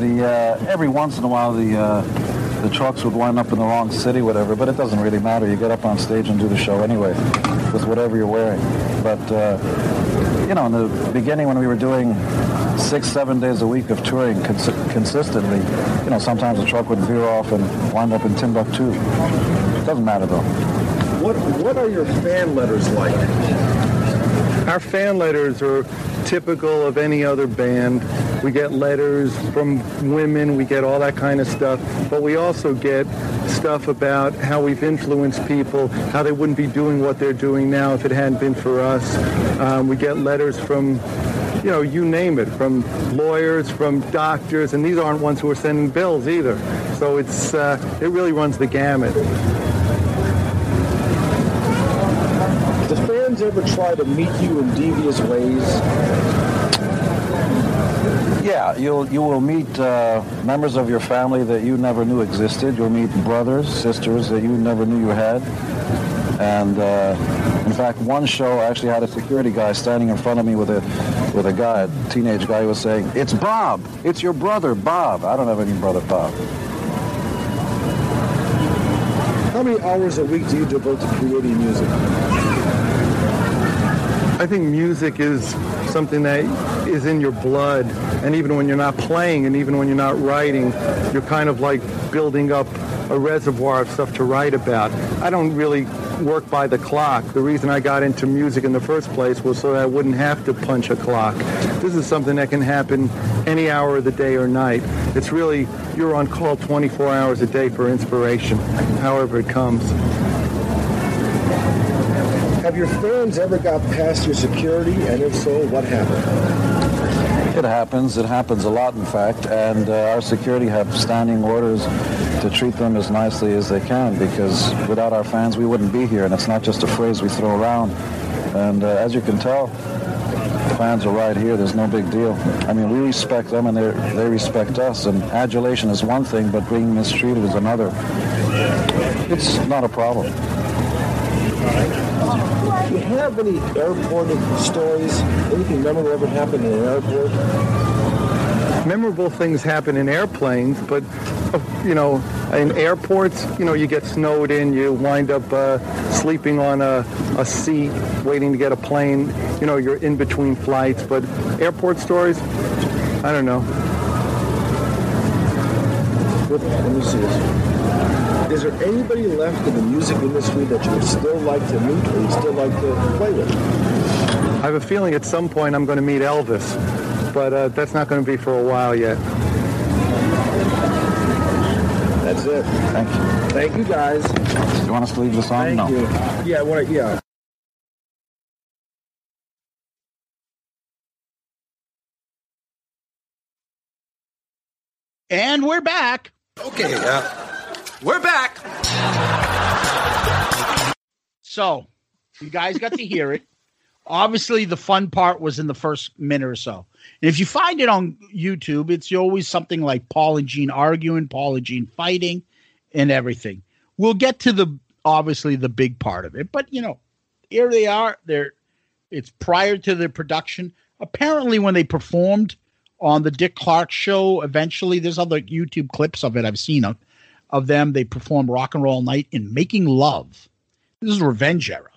The uh, every once in a while the uh, the trucks would wind up in the wrong city, whatever. But it doesn't really matter. You get up on stage and do the show anyway, with whatever you're wearing. But uh, you know, in the beginning when we were doing six, seven days a week of touring cons- consistently, you know, sometimes the truck would veer off and wind up in Timbuktu. It doesn't matter though. What what are your fan letters like? Our fan letters are typical of any other band. We get letters from women, we get all that kind of stuff, but we also get stuff about how we've influenced people, how they wouldn't be doing what they're doing now if it hadn't been for us. Um, we get letters from, you know, you name it, from lawyers, from doctors, and these aren't ones who are sending bills either. So it's uh, it really runs the gamut. Do fans ever try to meet you in devious ways? Yeah, you'll you will meet uh, members of your family that you never knew existed. You'll meet brothers, sisters that you never knew you had. And uh, in fact, one show I actually had a security guy standing in front of me with a with a guy, a teenage guy, who was saying, "It's Bob. It's your brother, Bob." I don't have any brother, Bob. How many hours a week do you devote to creating music? I think music is something that is in your blood, and even when you're not playing, and even when you're not writing, you're kind of like building up a reservoir of stuff to write about. I don't really work by the clock. The reason I got into music in the first place was so that I wouldn't have to punch a clock. This is something that can happen any hour of the day or night. It's really, you're on call 24 hours a day for inspiration, however it comes. Have your fans ever got past your security, and if so, what happened? It happens. It happens a lot, in fact. And uh, our security have standing orders to treat them as nicely as they can because without our fans, we wouldn't be here. And it's not just a phrase we throw around. And uh, as you can tell, fans are right here. There's no big deal. I mean, we respect them and they respect us. And adulation is one thing, but being mistreated is another. It's not a problem. Do you have any airport stories? Anything memorable ever happened in an airport? memorable things happen in airplanes, but uh, you know, in airports, you know, you get snowed in, you wind up uh, sleeping on a, a seat, waiting to get a plane. You know, you're in between flights. But airport stories, I don't know. Let me see this. Is there anybody left in the music industry that you would still like to meet or you still like to play with? I have a feeling at some point I'm going to meet Elvis, but uh, that's not going to be for a while yet. That's it. Thank you. Thank you, guys. Do you want us to leave this on? Thank no. You. Yeah, what? Yeah. And we're back. Okay. Uh, we're back. So, you guys got to hear it. Obviously, the fun part was in the first minute or so. And if you find it on YouTube, it's always something like Paul and Gene arguing, Paul and Gene fighting, and everything. We'll get to the obviously the big part of it, but you know, here they are. They're it's prior to the production. Apparently, when they performed on the Dick Clark show, eventually there's other YouTube clips of it I've seen of, of them. They performed Rock and Roll Night in Making Love. This is Revenge era.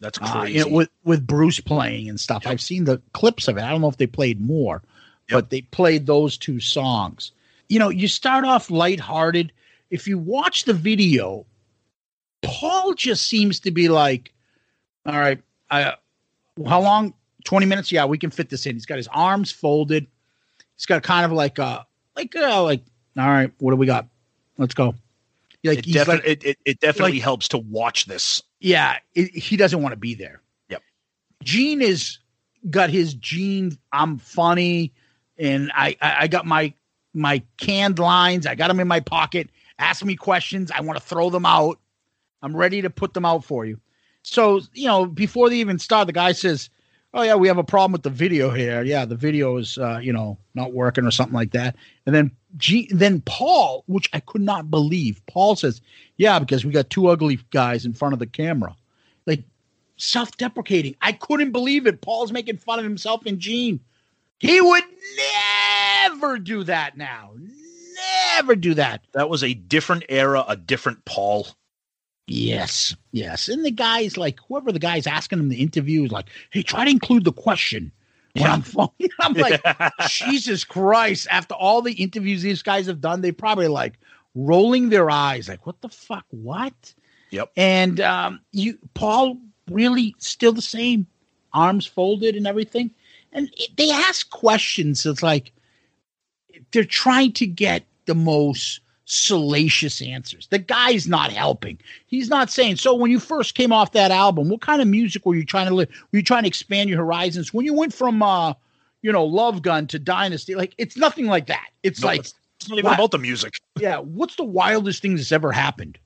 That's Uh, crazy. you know, with with Bruce playing and stuff. I've seen the clips of it. I don't know if they played more, but they played those two songs. You know, you start off lighthearted. If you watch the video, Paul just seems to be like, "All right, I, how long? Twenty minutes? Yeah, we can fit this in." He's got his arms folded. He's got kind of like a like uh, like. All right, what do we got? Let's go. Like it, defi- like- it, it, it definitely like- helps to watch this. yeah, it, he doesn't want to be there. Yep. Gene is got his Gene. I'm funny, and I, I I got my my canned lines. I got them in my pocket. Ask me questions. I want to throw them out. I'm ready to put them out for you. So you know, before they even start, the guy says, "Oh yeah, we have a problem with the video here. Yeah, the video is uh, you know not working or something like that." And then G, then Paul, which I could not believe, Paul says, "Yeah, because we got two ugly guys in front of the camera." Like self-deprecating. I couldn't believe it. Paul's making fun of himself and Gene. He would never do that now. Never do that. That was a different era, a different Paul. Yes, yes. And the guy's like, whoever the guy's asking him the interview is like, hey, try to include the question when I'm phone. I'm like, Jesus Christ. After all the interviews these guys have done, they probably like rolling their eyes, like, what the fuck? What? Yep. And um, you, Paul, really still the same, arms folded and everything. And it, they ask questions. It's like they're trying to get the most salacious answers. The guy's not helping. He's not saying. So when you first came off that album, what kind of music were you trying to live? Were you trying to expand your horizons? When you went from uh, you know, Love Gun to Dynasty, like it's nothing like that. It's No, like it's, not even what? about the music. yeah, what's the wildest thing that's ever happened?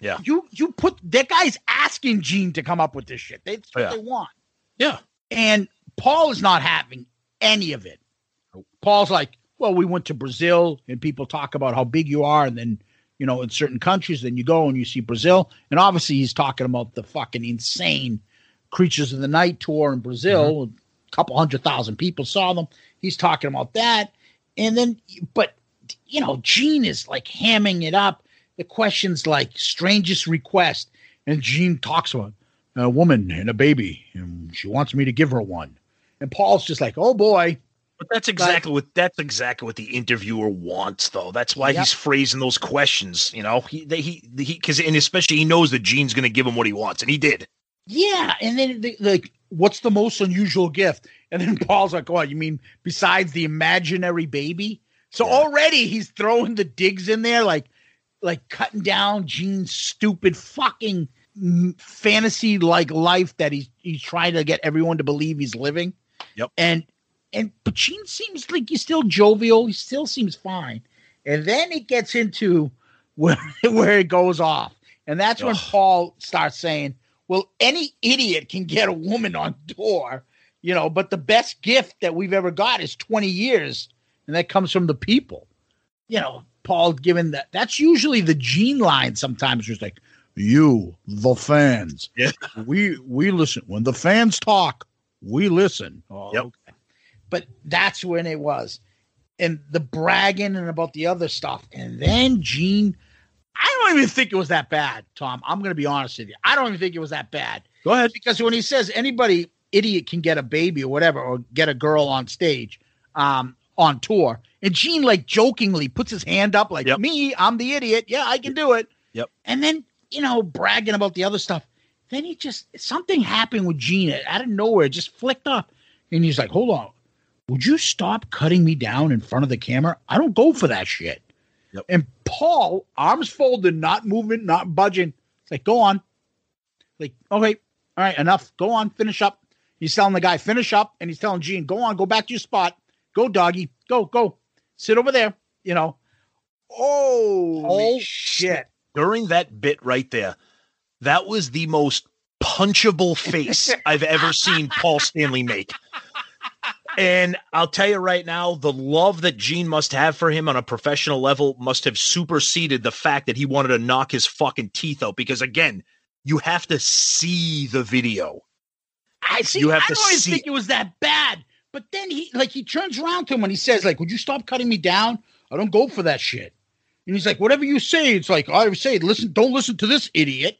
Yeah. You you put that guy's asking Gene to come up with this shit. That's what Yeah. they want. Yeah. And Paul is not having any of it. Paul's like, well, we went to Brazil and people talk about how big you are, and then you know, in certain countries, then you go and you see Brazil, and obviously he's talking about the fucking insane Creatures of the Night tour in Brazil. Mm-hmm. A couple hundred thousand people saw them. He's talking about that, and then, but you know, Gene is like hamming it up. The questions like strangest request, and Gene talks about a woman and a baby, and she wants me to give her one. And Paul's just like, oh boy. But that's exactly what that's exactly what the interviewer wants, though. That's why Yep. he's phrasing those questions. You know, he they, he he because and especially he knows that Gene's going to give him what he wants, and he did. Yeah, and then the, like, what's the most unusual gift? And then Paul's like, "Oh, you mean besides the imaginary baby?" So already he's throwing the digs in there, like, like cutting down Gene's stupid fucking fantasy like life that he's he's trying to get everyone to believe he's living. Yep. And and Gene seems like he's still jovial. He still seems fine. And then it gets into where where it goes off, and that's when Paul starts saying, "Well, any idiot can get a woman on tour, you know, but the best gift that we've ever got is twenty years, and that comes from the people." You know, Paul given that that's usually the Gene line. Sometimes just like you, the fans. Yeah, we we listen when the fans talk. We listen. Oh, Yep. But that's when it was and the bragging and about the other stuff. And then Gene, I don't even think it was that bad, Tom. I'm going to be honest with you. I don't even think it was that bad. Go ahead. Because when he says anybody idiot can get a baby or whatever, or get a girl on stage, um, on tour, and Gene like jokingly puts his hand up, like me, I'm the idiot. Yeah, I can do it. Yep. And then you know bragging about the other stuff. Then he just something happened with Gene out of nowhere, just flicked up, and he's like, "Hold on, would you stop cutting me down in front of the camera? I don't go for that shit." Yep. And Paul, arms folded, not moving, not budging. It's like, go on. Like, okay, all right, enough. Go on, finish up. He's telling the guy, finish up, and he's telling Gene, go on, go back to your spot. Go, doggy. Go, go. Sit over there. You know. Oh Paul shit! During that bit right there, that was the most punchable face I've ever seen Paul Stanley make. And I'll tell you right now, the love that Gene must have for him on a professional level must have superseded the fact that he wanted to knock his fucking teeth out. Because again, you have to see the video. I see. You have I to don't even see think it was that bad. But then he like he turns around to him and he says, like, would you stop cutting me down? I don't go for that shit. And he's like, whatever you say, it's like I say, listen, don't listen to this idiot.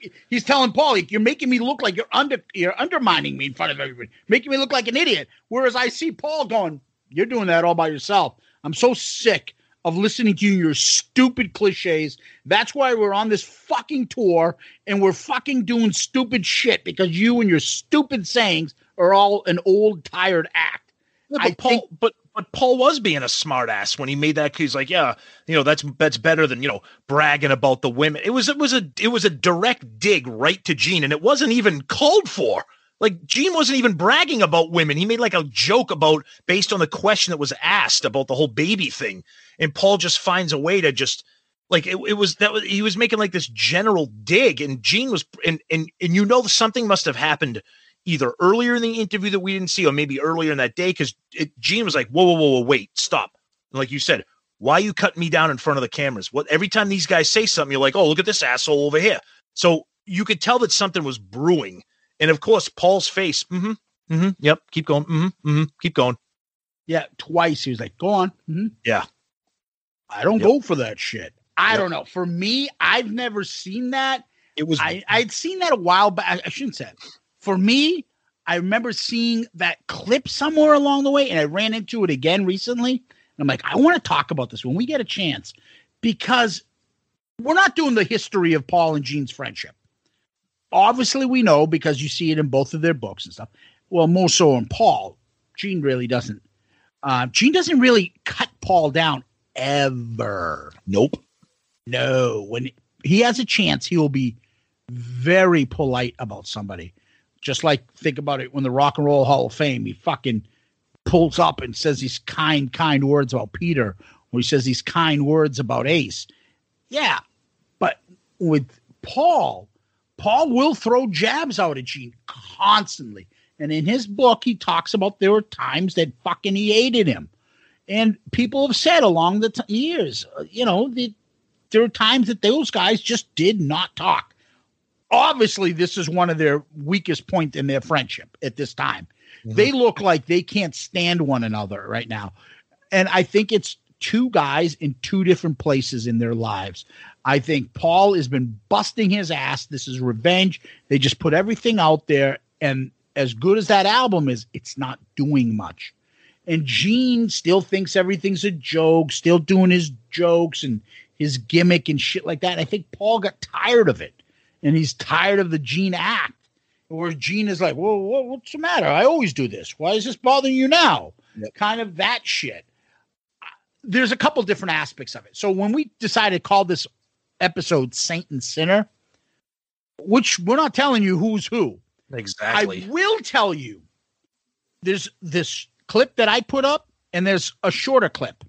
he's telling Paul, you're making me look like you're under you're undermining me in front of everybody, making me look like an idiot. Whereas I see Paul going, You're doing that all by yourself. I'm so sick of listening to you your stupid cliches. That's why we're on this fucking tour and we're fucking doing stupid shit because you and your stupid sayings are all an old tired act. Yeah, I Paul, think- but but Paul was being a smartass when he made that. He's like, yeah, you know, that's that's better than you know bragging about the women. It was it was a it was a direct dig right to Gene, and it wasn't even called for. Like Gene wasn't even bragging about women. He made like a joke about based on the question that was asked about the whole baby thing, and Paul just finds a way to just like it, it was that was, he was making like this general dig, and Gene was and and and you know something must have happened either earlier in the interview that we didn't see, or maybe earlier in that day, because Gene was like, "Whoa, whoa, whoa, whoa, wait, stop!" And like you said, why are you cutting me down in front of the cameras? What every time these guys say something, you're like, "Oh, look at this asshole over here." So you could tell that something was brewing, and of course, Paul's face. Mm-hmm. Mm-hmm. Yep. Keep going. Mm-hmm. Mm-hmm. Keep going. Yeah, twice he was like, "Go on." Mhm. Yeah. I don't Yep. go for that shit. I Yep. don't know. For me, I've never seen that. It was I I'd seen that a while back. I shouldn't say. It. For me, I remember seeing that clip somewhere along the way, and I ran into it again recently. And I'm like, I want to talk about this when we get a chance because we're not doing the history of Paul and Gene's friendship. Obviously, we know because you see it in both of their books and stuff. Well, more so in Paul. Gene really doesn't. Uh, Gene doesn't really cut Paul down ever. Nope. No. When he has a chance, he will be very polite about somebody. Just like think about it when the Rock and Roll Hall of Fame, he fucking pulls up and says these kind, kind words about Peter, or he says these kind words about Ace. Yeah. But with Paul, Paul will throw jabs out at Gene constantly. And in his book, he talks about there were times that fucking he hated him. And people have said along the t- years, uh, you know, the, there were times that those guys just did not talk. Obviously, this is one of their weakest point in their friendship at this time. Mm-hmm. They look like they can't stand one another right now. And I think it's two guys in two different places in their lives. I think Paul has been busting his ass. This is revenge. They just put everything out there. And as good as that album is, it's not doing much. And Gene still thinks everything's a joke, still doing his jokes and his gimmick and shit like that. I think Paul got tired of it. And he's tired of the Gene act. Where Gene is like, well, what's the matter? I always do this. Why is this bothering you now? Kind of that shit. There's a couple different aspects of it. So when we decided to call this episode Saint and Sinner, which we're not telling you who's who. Exactly. I will tell you there's this clip that I put up, and there's a shorter clip.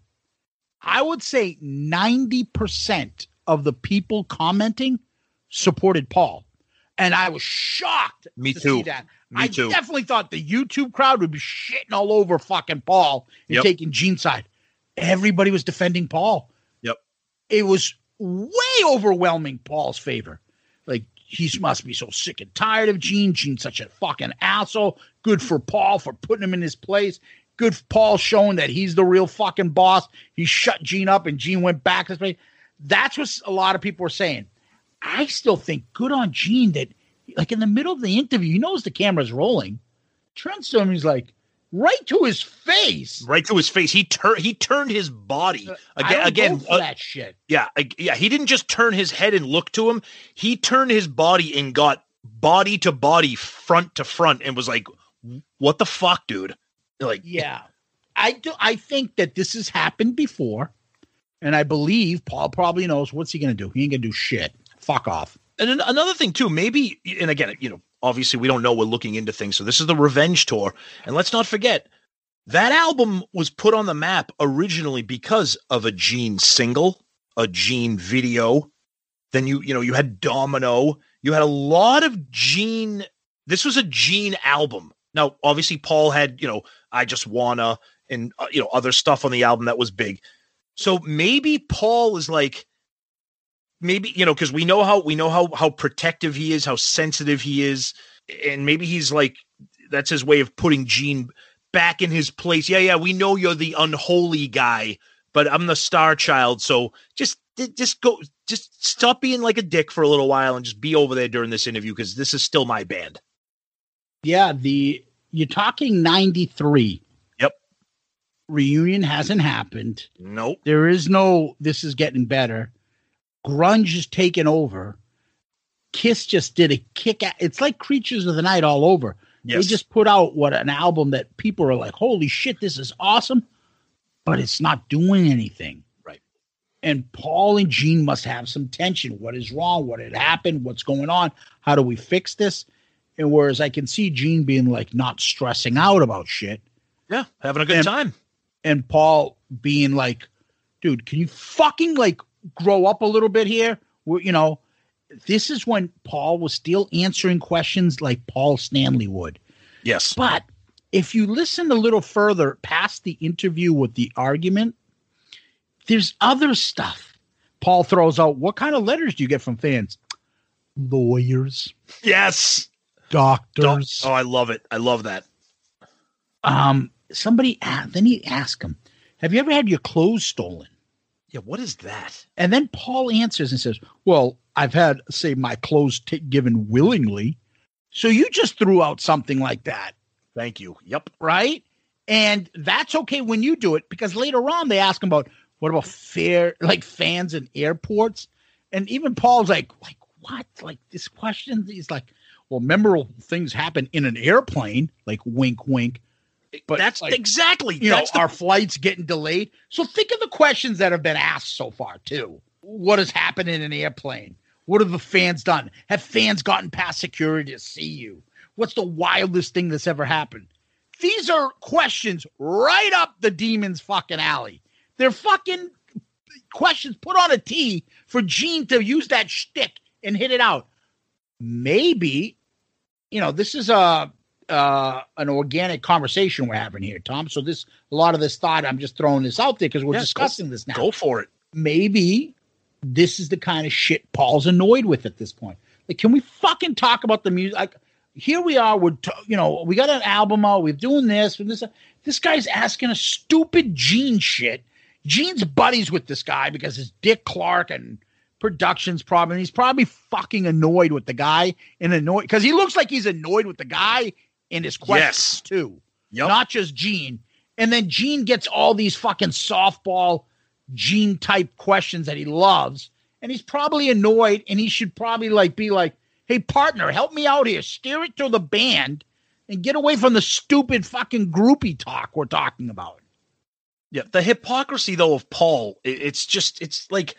I would say 90% of the people commenting supported Paul. And I was shocked Me to too. see that. Me I too. definitely thought the YouTube crowd would be shitting all over fucking Paul and Yep. taking Gene's side. Everybody was defending Paul. Yep. It was way overwhelming Paul's favor. Like he must be so sick and tired of Gene. Gene's such a fucking asshole. Good for Paul for putting him in his place. Good for Paul showing that he's the real fucking boss. He shut Gene up and Gene went back. That's what a lot of people were saying. I still think good on Gene that like in the middle of the interview, he knows the camera's rolling. Turns to him, he's like, right to his face. Right to his face. He turned. He turned his body I again. don't Again, uh, that shit. Yeah, ag- yeah. He didn't just turn his head and look to him. He turned his body and got body to body, front to front, and was like, "What the fuck, dude?" Like, Yeah. I do I think that this has happened before. And I believe Paul probably knows what's he gonna do? He ain't gonna do shit. Fuck off. And another thing too, maybe, and again, you know, obviously we don't know. We're looking into things, so this is the revenge tour, and let's not forget, That album was put on the map originally because of a Gene single, a Gene video. Then you, you know, you had Domino. You had a lot of Gene. This was a Gene album. Now, obviously, Paul had, you know, I Just Wanna and, uh, you know, other stuff on the album that was big. So maybe Paul is like, maybe, you know, because we know how, we know how, how protective he is, how sensitive he is. And maybe he's like, that's his way of putting Gene back in his place. Yeah, yeah, we know you're the unholy guy, but I'm the star child. So just just go just stop being like a dick for a little while and just be over there during this interview because this is still my band. Yeah, the you're talking 93. Yep. Reunion hasn't happened. Nope. There is no this is getting better. Grunge is taking over. Kiss just did a kick it's like Creatures of the Night all over. Yes. They just put out what an album that people are like, holy shit, this is awesome, but it's not doing anything. Right. And Paul and Gene must have some tension. What is wrong? What had happened? What's going on? How do we fix this? And whereas I can see Gene being like not stressing out about shit. Yeah, having a good And- time. And Paul being like, dude, can you fucking like grow up a little bit here? We're, you know, this is when Paul was still answering questions like Paul Stanley would. Yes. But if you listen a little further past the interview with the argument, there's other stuff. Paul throws out, what kind of letters do you get from fans? Lawyers, Yes. doctors. Oh, I love it. I love that. Um, somebody then he asked him, Have you ever had your clothes stolen? Yeah, what is that? And then Paul answers and says, Well, I've had, say, my clothes t- given willingly. So you just threw out something like that, Thank you. Yep. right? And that's okay when you do it because later on they ask him about what about fair, like fans in airports? And even Paul's like, like what? Like this question? He's like, well, memorable things happen in an airplane, like wink, wink. But That's like, exactly. you know, that's the- our flights getting delayed. So think of the questions that have been asked so far, too. What has happened in an airplane? What have the fans done? Have fans gotten past security to see you? What's the wildest thing that's ever happened? These are questions right up the demon's fucking alley. They're fucking questions put on a tee for Gene to use that shtick and hit it out. Maybe, you know, this is a uh, an organic conversation we're having here, Tom. So this a lot of this thought, I'm just throwing this out there because we're Yeah, go- discussing this now. Go for it. Maybe this is the kind of shit Paul's annoyed with at this point. Like, can we fucking talk about the music? Like, here we are. We're t- you know we got an album out. We're doing this. and this. This guy's asking a stupid Gene shit. Gene's buddies with this guy because it's Dick Clark and production's problem. He's probably fucking annoyed with the guy and annoyed because he looks like he's annoyed with the guy in his questions Yes. too. Yep. Not just Gene. And then Gene gets all these fucking softball Gene type questions that he loves. And he's probably annoyed and he should probably like be like, hey, partner, help me out here. Steer it to the band and get away from the stupid fucking groupie talk we're talking about. Yeah, the hypocrisy though of Paul, it's just it's like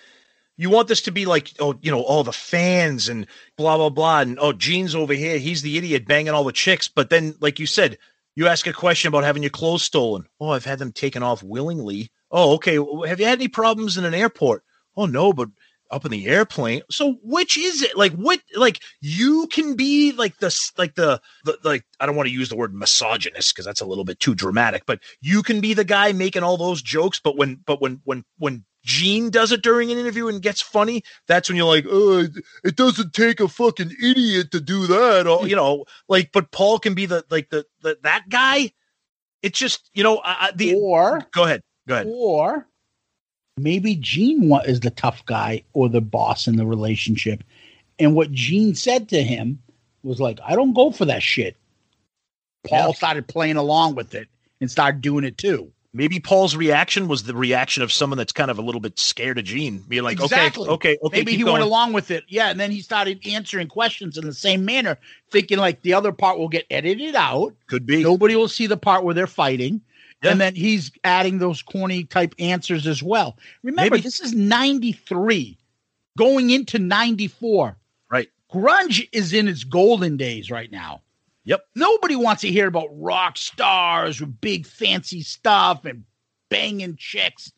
you want this to be like oh you know all the fans and blah blah blah and oh Gene's over here he's the idiot banging all the chicks. But then like you said you ask a question about having your clothes stolen. Oh I've had them taken off willingly. Oh okay have you had any problems in an airport? Oh no but up in the airplane. So which is it? Like what like you can be like the like the, the like i don't want to use the word misogynist because that's a little bit too dramatic but you can be the guy making all those jokes but when but when when when Gene does it during an interview and gets funny, that's when you're like, oh, it- doesn't take a fucking idiot to do that. Or, you know, like, but Paul can be the, like, the, the that guy. It's just, you know, I- the, Or go ahead. Go ahead. Or maybe Gene is the tough guy or the boss in the relationship. And what Gene said to him was like, I don't go for that shit. Paul started playing along with it and started doing it too. Maybe Paul's reaction was the reaction of someone that's kind of a little bit scared of Gene, being like, exactly. okay, okay, okay. Maybe he going. went along with it. Yeah. And then he started answering questions in the same manner, thinking like the other part will get edited out. Could be. Nobody will see the part where they're fighting. Yeah. And then he's adding those corny type answers as well. Remember, Maybe. this is 93 going into 94. Right. Grunge is in its golden days right now. Yep. Nobody wants to hear about rock stars with big fancy stuff and banging chicks.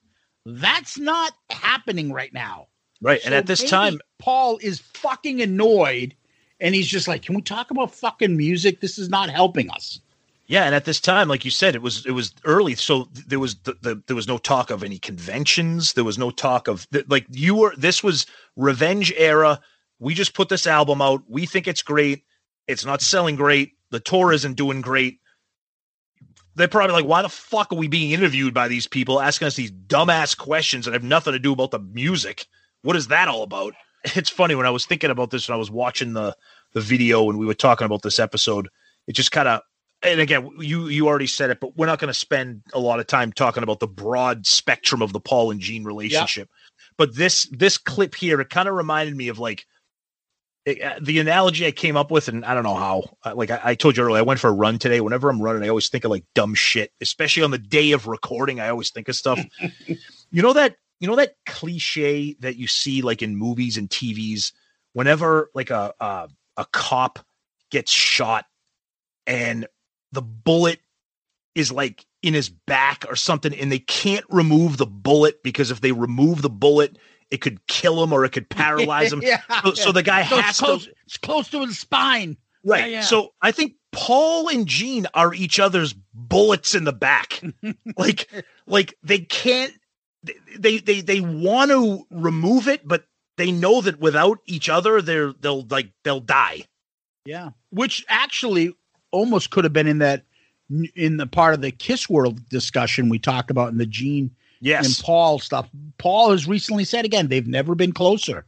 That's not happening right now. Right. and at this time, Paul is fucking annoyed and he's just like, Can we talk about fucking music? This is not helping us. Yeah, and at this time, like you said, it was it was early, so there was the, the there was no talk of any conventions. There was no talk of like you were. This was revenge era. We just put this album out. We think it's great. It's not selling great. The tour isn't doing great. They're probably like, why the fuck are we being interviewed by these people asking us these dumbass questions that have nothing to do about the music? What is that all about? It's funny when I was thinking about this when I was watching the the video and we were talking about this episode. It just kind of and again, you you already said it, but we're not going to spend a lot of time talking about the broad spectrum of the Paul and Gene relationship. But this this clip here, it kind of reminded me of like it- uh, the analogy I came up with, and I don't know how. uh, Like I, I told you earlier, I went for a run today. Whenever I'm running, I always think of like dumb shit, especially on the day of recording. I always think of stuff. you know that you know that cliche that you see like in movies and TVs. Whenever like a a, a cop gets shot and the bullet is like in his back or something and they can't remove the bullet because if they remove the bullet it could kill him or it could paralyze him Yeah. so, so the guy So it's has close, to it's close to his spine. right Yeah, yeah. so i think paul and gene are each other's bullets in the back like like they can't they they they want to remove it but they know that without each other they're they'll like they'll die Yeah, which actually almost could have been in that in the part of the Kiss World discussion we talked about in the Gene Yes. and Paul stuff. Paul has recently said again they've never been closer.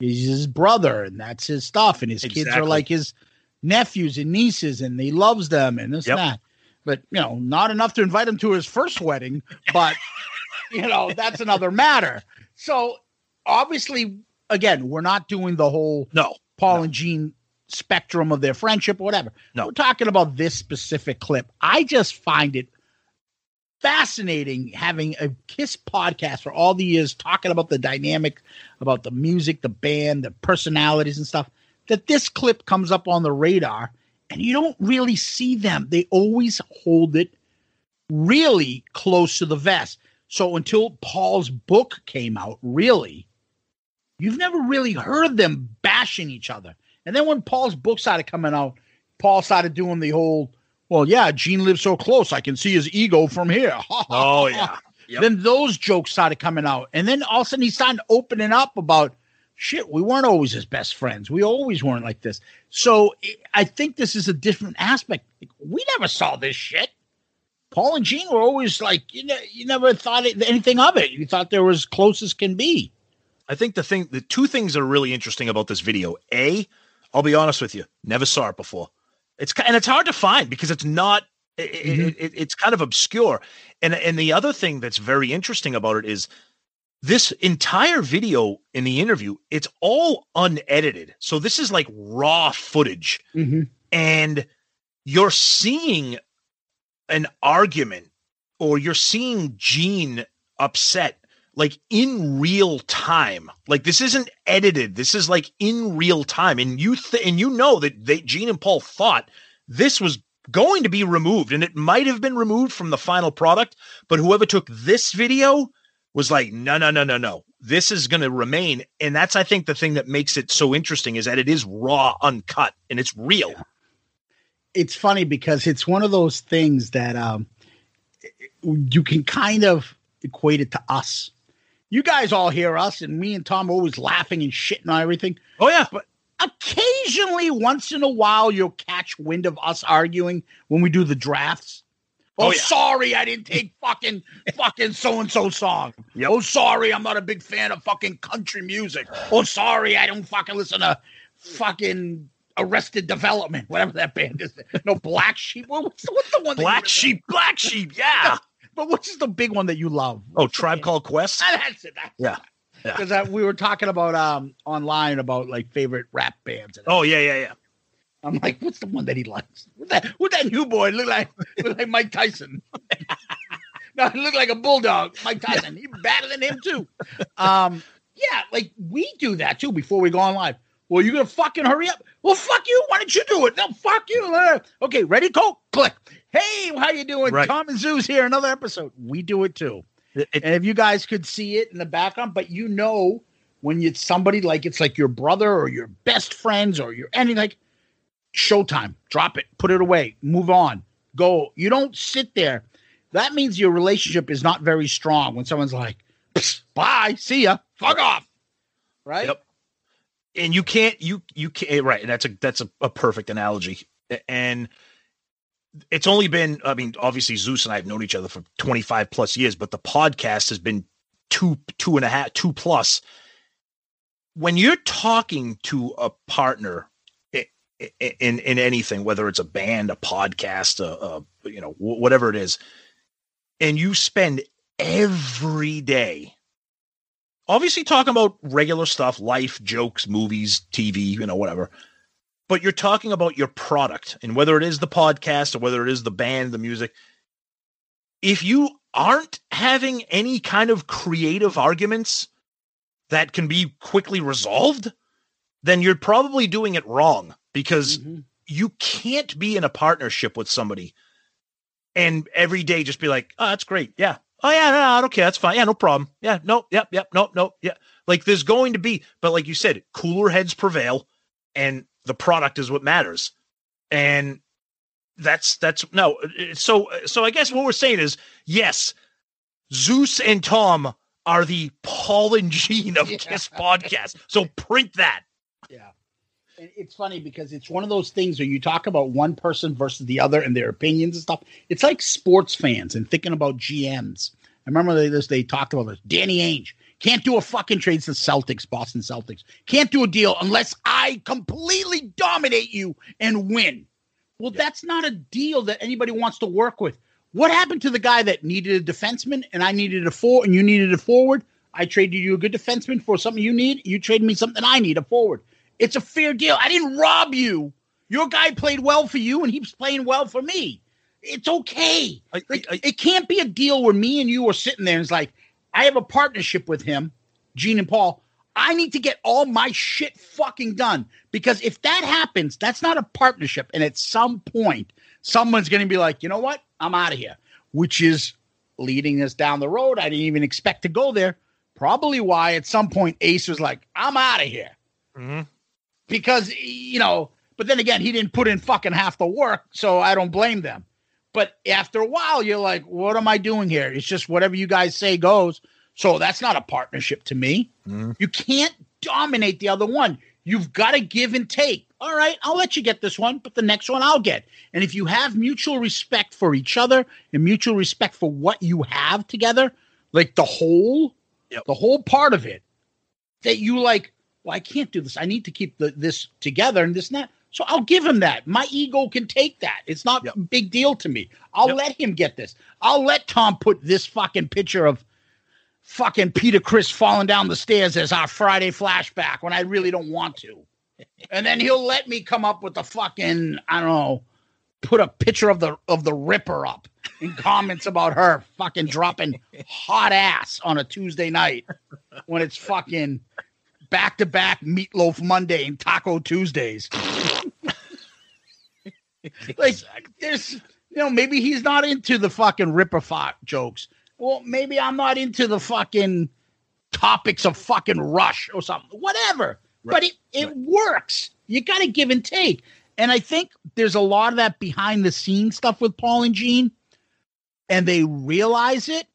He's his brother, and that's his stuff, and his kids are like his nephews and nieces, and he loves them and this Yep. and that. But you know, not enough to invite him to his first wedding, but you know that's another matter. So obviously, again, we're not doing the whole no Paul and Gene spectrum of their friendship or whatever. No. We're talking about this specific clip. I just find it fascinating having a Kiss podcast for all the years talking about the dynamic, about the music, the band, the personalities and stuff. That this clip comes up on the radar and you don't really see them. They always hold it really close to the vest. So until Paul's book came out, really, you've never really heard them bashing each other. And then when Paul's book started coming out, Paul started doing the whole, well, yeah, Gene lives so close, I can see his ego from here. Oh, yeah. Yep. Then those jokes started coming out. And then all of a sudden he started opening up about shit, we weren't always his best friends. We always weren't like this. So I- think this is a different aspect. Like, we never saw this shit. Paul and Gene were always like, you know, you never thought it, anything of it. You thought they were as close as can be. I think the thing, the two things that are really interesting about this video. A, I'll be honest with you, never saw it before. It's and it's hard to find because it's not. It, it, mm-hmm. it, it's kind of obscure. And and the other thing that's very interesting about it is this entire video in the interview. It's all unedited, so this is like raw footage, mm-hmm. and you're seeing an argument or you're seeing Gene upset like in real time. Like this isn't edited. This is like in real time. And you th- and you know that they Gene and Paul thought this was going to be removed and it might have been removed from the final product, but whoever took this video was like no no no no no. This is going to remain and that's I think the thing that makes it so interesting is that it is raw uncut and it's real. it's funny because it's one of those things that um you can kind of equate it to us. You guys all hear us, and me and Tom are always laughing and shitting on everything. Oh yeah, but occasionally, once in a while, you'll catch wind of us arguing when we do the drafts. Oh, Oh, yeah. sorry, I didn't take fucking fucking so and so song. Oh, sorry, I'm not a big fan of fucking country music. Oh, sorry, I don't fucking listen to fucking Arrested Development, whatever that band is. No, Black Sheep. What- What's, what's the one? Black Sheep, Black Sheep, yeah. but which is the big one that you love? Oh, Tribe Called Quest. Ah, That's it. That's Yeah. Yeah. because uh, we were talking about um online about like favorite rap bands. And Oh yeah, yeah, yeah. I'm like, what's the one that he likes? What that? What that new boy look like? Look like Mike Tyson. no, he look like a bulldog. Mike Tyson. He better than him too. Um, yeah, like we do that too before we go on live. We'll you're gonna fucking hurry up. Well, fuck you. Why don't you do it? No, fuck you. Okay, ready, Cole? Click. Hey, how you doing? Right. Tom and Zeus here. Another episode. We do it too. and if you guys could see it in the background, but you know when it's somebody like it's like your brother or your best friends or your any like showtime. Drop it. Put it away. Move on. Go. You don't sit there. That means your relationship is not very strong when someone's like, bye, see ya, fuck off. Right? Yep. And you can't you you can't eh, right. And that's a that's a, a perfect analogy. And it's only been I mean obviously Zeus and I have known each other for 25 plus years, but the podcast has been two two and a half two plus. When you're talking to a partner i- i- in in anything, whether it's a band, a podcast, a, a you know whatever it is, and you spend every day obviously talking about regular stuff, life, jokes, movies, TV, you know, whatever. But you're talking about your product and whether it is the podcast or whether it is the band, the music. If you aren't having any kind of creative arguments that can be quickly resolved, then you're probably doing it wrong because mm-hmm. you can't be in a partnership with somebody and every day just be like, oh, that's great. Yeah. Oh, yeah, no, no, okay, that's fine. Yeah, no problem. Yeah, nope, yep, yep, nope, nope, yeah. Like there's going to be, but like you said, cooler heads prevail, and the product is what matters. And that's that's no. Uh, so uh, so I guess what we're saying is yes, Zeus and Tom are the Paul and Gene of Kiss podcast. So print that. Yeah. It's funny because it's one of those things where you talk about one person versus the other and their opinions and stuff. It's like sports fans and thinking about GMs. I remember they, this, they talked about this. Danny Ainge can't do a fucking trade to the Celtics, Boston Celtics. Can't do a deal unless I completely dominate you and win. Well, that's not a deal that anybody wants to work with. What happened to the guy that needed a defenseman and I needed a four and you needed a forward? I traded you a good defenseman for something you need. You traded me something I need, a forward. It's a fair deal. I didn't rob you. Your guy played well for you and he's playing well for me. It's okay. Like, it can't be a deal where me and you are sitting there and it's like, I have a partnership with him, Gene and Paul. I need to get all my shit fucking done because if that happens, that's not a partnership. And at some point, someone's going to be like, you know what? I'm out of here, which is leading us down the road. I didn't even expect to go there. Probably why at some point Ace was like, I'm out of here because, you know, but then again, he didn't put in fucking half the work. So I don't blame them. But after a while, you're like, what am I doing here? It's just whatever you guys say goes. So that's not a partnership to me. Mm-hmm. You can't dominate the other one. You've got to give and take. All right, I'll let you get this one, but the next one I'll get. And if you have mutual respect for each other and mutual respect for what you have together, like the whole, the whole part of it, that you like, well, I can't do this. I need to keep the, this together and this and that. So I'll give him that. My ego can take that. It's not a big deal to me. I'll let him get this. I'll let Tom put this fucking picture of fucking Peter Criss falling down the stairs as our Friday flashback when I really don't want to. And then he'll let me come up with the fucking, I don't know, put a picture of the of the Ripper up in comments about her fucking dropping hot ass on a Tuesday night when it's fucking back to back meatloaf Monday and taco Tuesdays. like there's you know, maybe he's not into the fucking Ripper fought jokes. Well, maybe I'm not into the fucking topics of fucking Rush or something. Whatever. But it, it works. You got to give and take. And I think there's a lot of that behind the scenes stuff with Paul and Gene, and they realize it.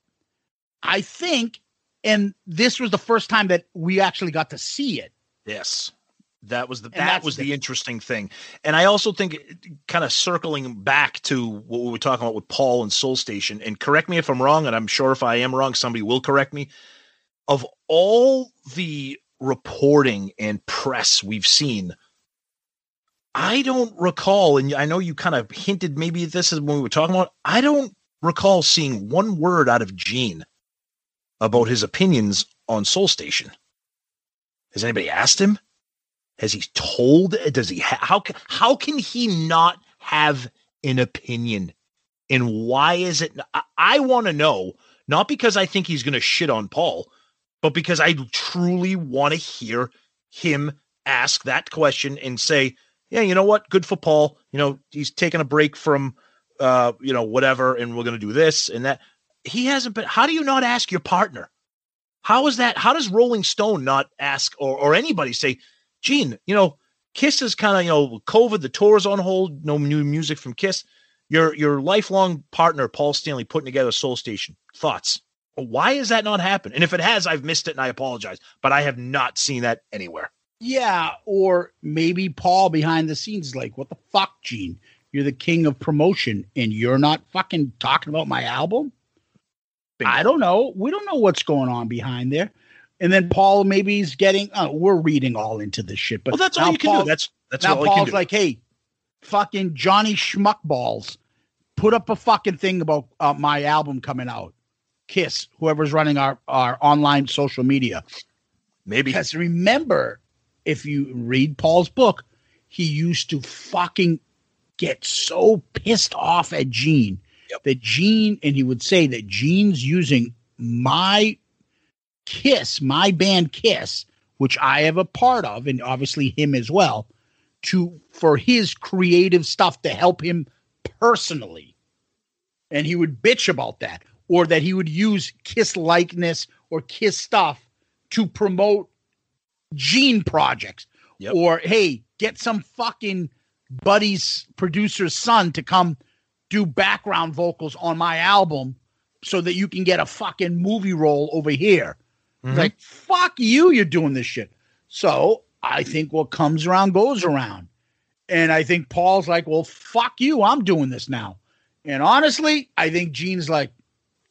I think, and this was the first time that we actually got to see it. Yes. That was the And that was the- the interesting thing. And I also think kind of circling back to what we were talking about with Paul and Soul Station, and correct me if I'm wrong, and I'm sure if I am wrong, somebody will correct me. Of all the reporting and press we've seen, I don't recall, and I know you kind of hinted maybe this is when we were talking about. I don't recall seeing one word out of Gene about his opinions on Soul Station. Has anybody asked him? Has he told? Does he? Ha- how can how can he not have an opinion? And why is it? I, I want to know, not because I think he's going to shit on Paul, but because I truly want to hear him ask that question and say, yeah, you know what? Good for Paul. You know, he's taking a break from, uh, you know, whatever, and we're going to do this and that. He hasn't been. How do you not ask your partner? How is that? How does Rolling Stone not ask or, or anybody say, Gene, you know, Kiss is kind of, you know, COVID, the tour is on hold, no new music from Kiss. Your your lifelong partner, Paul Stanley, putting together Soul Station. Thoughts? Why has that not happened? And if it has, I've missed it and I apologize. But I have not seen that anywhere. Yeah, or maybe Paul behind the scenes is like, what the fuck, Gene? You're the king of promotion and you're not fucking talking about my album? I don't know. We don't know what's going on behind there. And then Paul maybe he's getting uh, we're reading all into this shit, but Well, that's all you can do. That's- that's now all you can Paul's like, hey, fucking Johnny Schmuckballs, put up a fucking thing about uh, my album coming out. Kiss, whoever's running our, our online social media. Maybe. Because remember, if you read Paul's book, he used to fucking get so pissed off at Gene that Gene, and he would say that Gene's using my Kiss, my band Kiss, which I have a part of, and obviously him as well, to for his creative stuff to help him personally. And he would bitch about that, or that he would use Kiss likeness or Kiss stuff to promote Gene projects. Or hey, get some fucking buddy's producer's son to come do background vocals on my album so that you can get a fucking movie role over here. Mhm. Like, fuck you, you're doing this shit. So I think what comes around goes around. And I think Paul's like, well, fuck you, I'm doing this now. And honestly, I think Gene's like,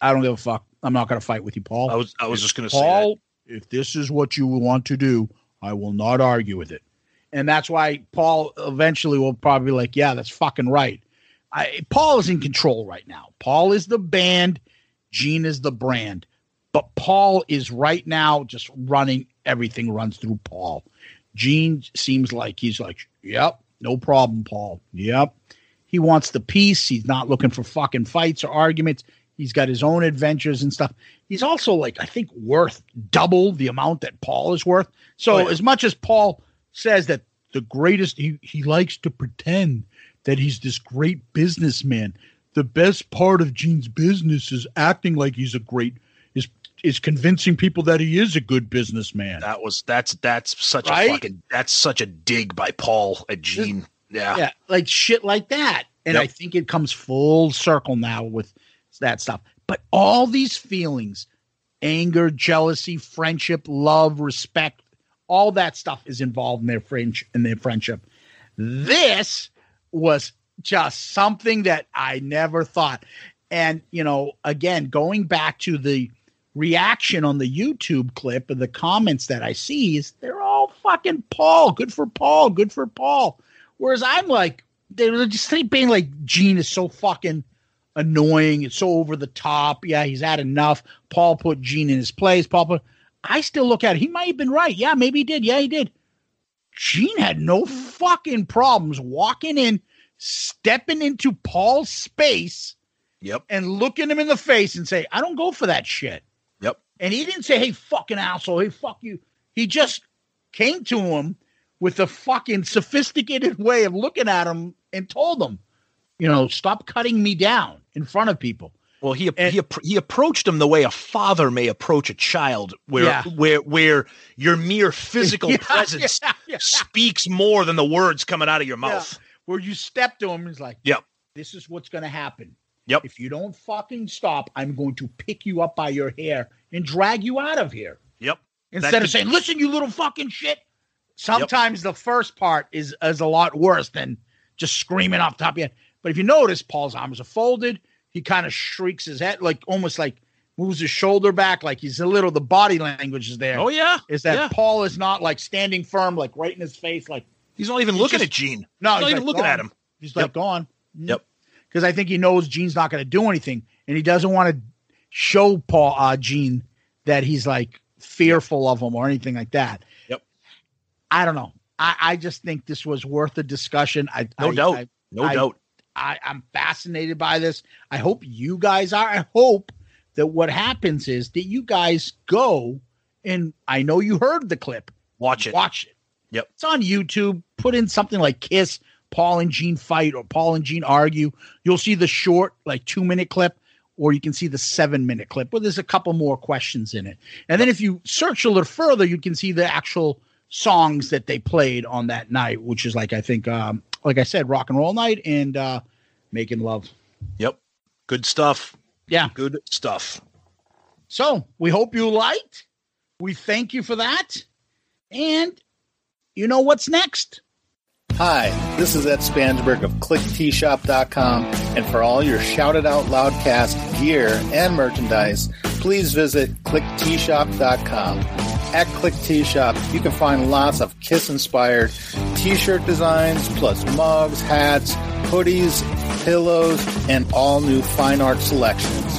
I don't give a fuck. I'm not going to fight with you, Paul. I was I was If just going to say Paul, if this is what you want to do, I will not argue with it. And that's why Paul eventually will probably be like, yeah, that's fucking right. I, Paul is in control right now. Paul is the band, Gene is the brand. But Paul is right now just running everything runs through Paul. Gene seems like he's like, yep, no problem, Paul. Yep. He wants the peace. He's not looking for fucking fights or arguments. He's got his own adventures and stuff. He's also like, I think, worth double the amount that Paul is worth. So Oh, yeah. as much as Paul says that the greatest, he, he likes to pretend that he's this great businessman. The best part of Gene's business is acting like he's a great is is convincing people that he is a good businessman. that was that's that's such Right? a fucking that's such a dig by Paul at Gene. Yeah. yeah, like shit like that. And Yep. I think it comes full circle now with that stuff. But all these feelings, anger, jealousy, friendship, love, respect, all that stuff is involved in their friendship in their friendship. This was just something that I never thought. And, you know, again, going back to the reaction on the YouTube clip and the comments that I see is they're all fucking Paul. Good for Paul. Good for Paul. Whereas I'm like, they're just being like, Gene is so fucking annoying. It's so over the top. Yeah, he's had enough. Paul put Gene in his place. Paul put, I still look at it. He might have been right. Yeah, maybe he did. Yeah, he did. Gene had no fucking problems walking in, stepping into Paul's space, Yep. and looking him in the face and say, I don't go for that shit. Yep. And he didn't say, hey, fucking asshole, hey, fuck you. He just came to him with a fucking sophisticated way of looking at him and told him, you know, stop cutting me down in front of people. Well, he he he approached him the way a father may approach a child, where Yeah. where where your mere physical Yeah, presence yeah, speaks more than the words coming out of your mouth. Where you step to him, he's like, Yep. this is what's going to happen. Yep. If you don't fucking stop, I'm going to pick you up by your hair and drag you out of here. Yep. Instead That of saying, listen, you little fucking shit. Sometimes the first part is, is a lot worse than just screaming off the top of your head. But if you notice, Paul's arms are folded. He kind of shrieks his head, like almost like moves his shoulder back, like he's a little, the body language is there. Oh yeah, Is that yeah. Paul is not like standing firm, like right in his face, like He's not even He's looking just- at Gene. no, He's not he's even like, looking "Go at him. He's Yep. like, go on. Yep. Because I think he knows Gene's not going to do anything, and he doesn't want to show Paul uh, Gene that he's like fearful of him or anything like that. Yep. I don't know. I, I just think this was worth a discussion. I No I- doubt. I- no doubt. I, I'm fascinated by this. I hope you guys are. I hope that what happens is that you guys go and I know you heard the clip. Watch it. Watch it. Yep. It's on YouTube. Put in something like Kiss, Paul and Gene fight, or Paul and Gene argue. You'll see the short, like two minute clip, or you can see the seven minute clip where there's a couple more questions in it. And then if you search a little further, you can see the actual songs that they played on that night, which is like I think, um, like I said, Rock and Roll Night and uh, Making Love. Yep. Good stuff. Yeah. Good stuff. So we hope you liked. We thank you for that. And you know what's next? Hi, this is Ed Spangenberg of KlickTeeShop.com, and for all your Shout It Out Loudcast gear and merchandise, please visit KlickTeeShop.com. At Klick Tee Shop, you can find lots of Kiss inspired t shirt designs, plus mugs, hats, hoodies, pillows, and all new fine art selections.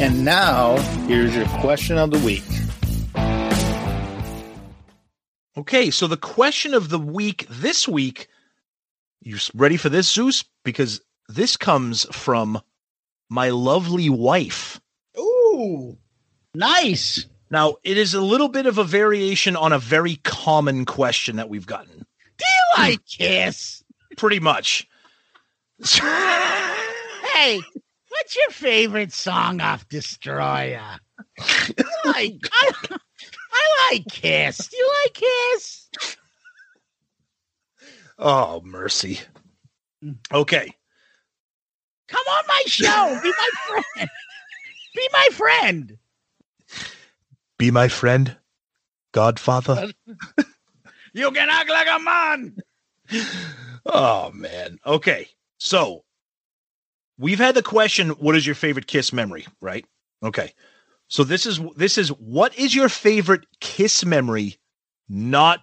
And now, here's your question of the week. Okay, so the question of the week this week, you ready for this, Zeus? Because this comes from my lovely wife. Ooh, nice. Now, it is a little bit of a variation on a very common question that we've gotten. Do you like hmm. Kiss? Pretty much. Hey, what's your favorite song off Destroyer? I like I, I like Kiss. Do you like Kiss? Oh, mercy. Okay. Come on my show. Be my friend. Be my friend. Be my friend, Godfather. You can act like a man. Oh man. Okay. So we've had the question, what is your favorite kiss memory, right? Okay. So this is this is what is your favorite kiss memory not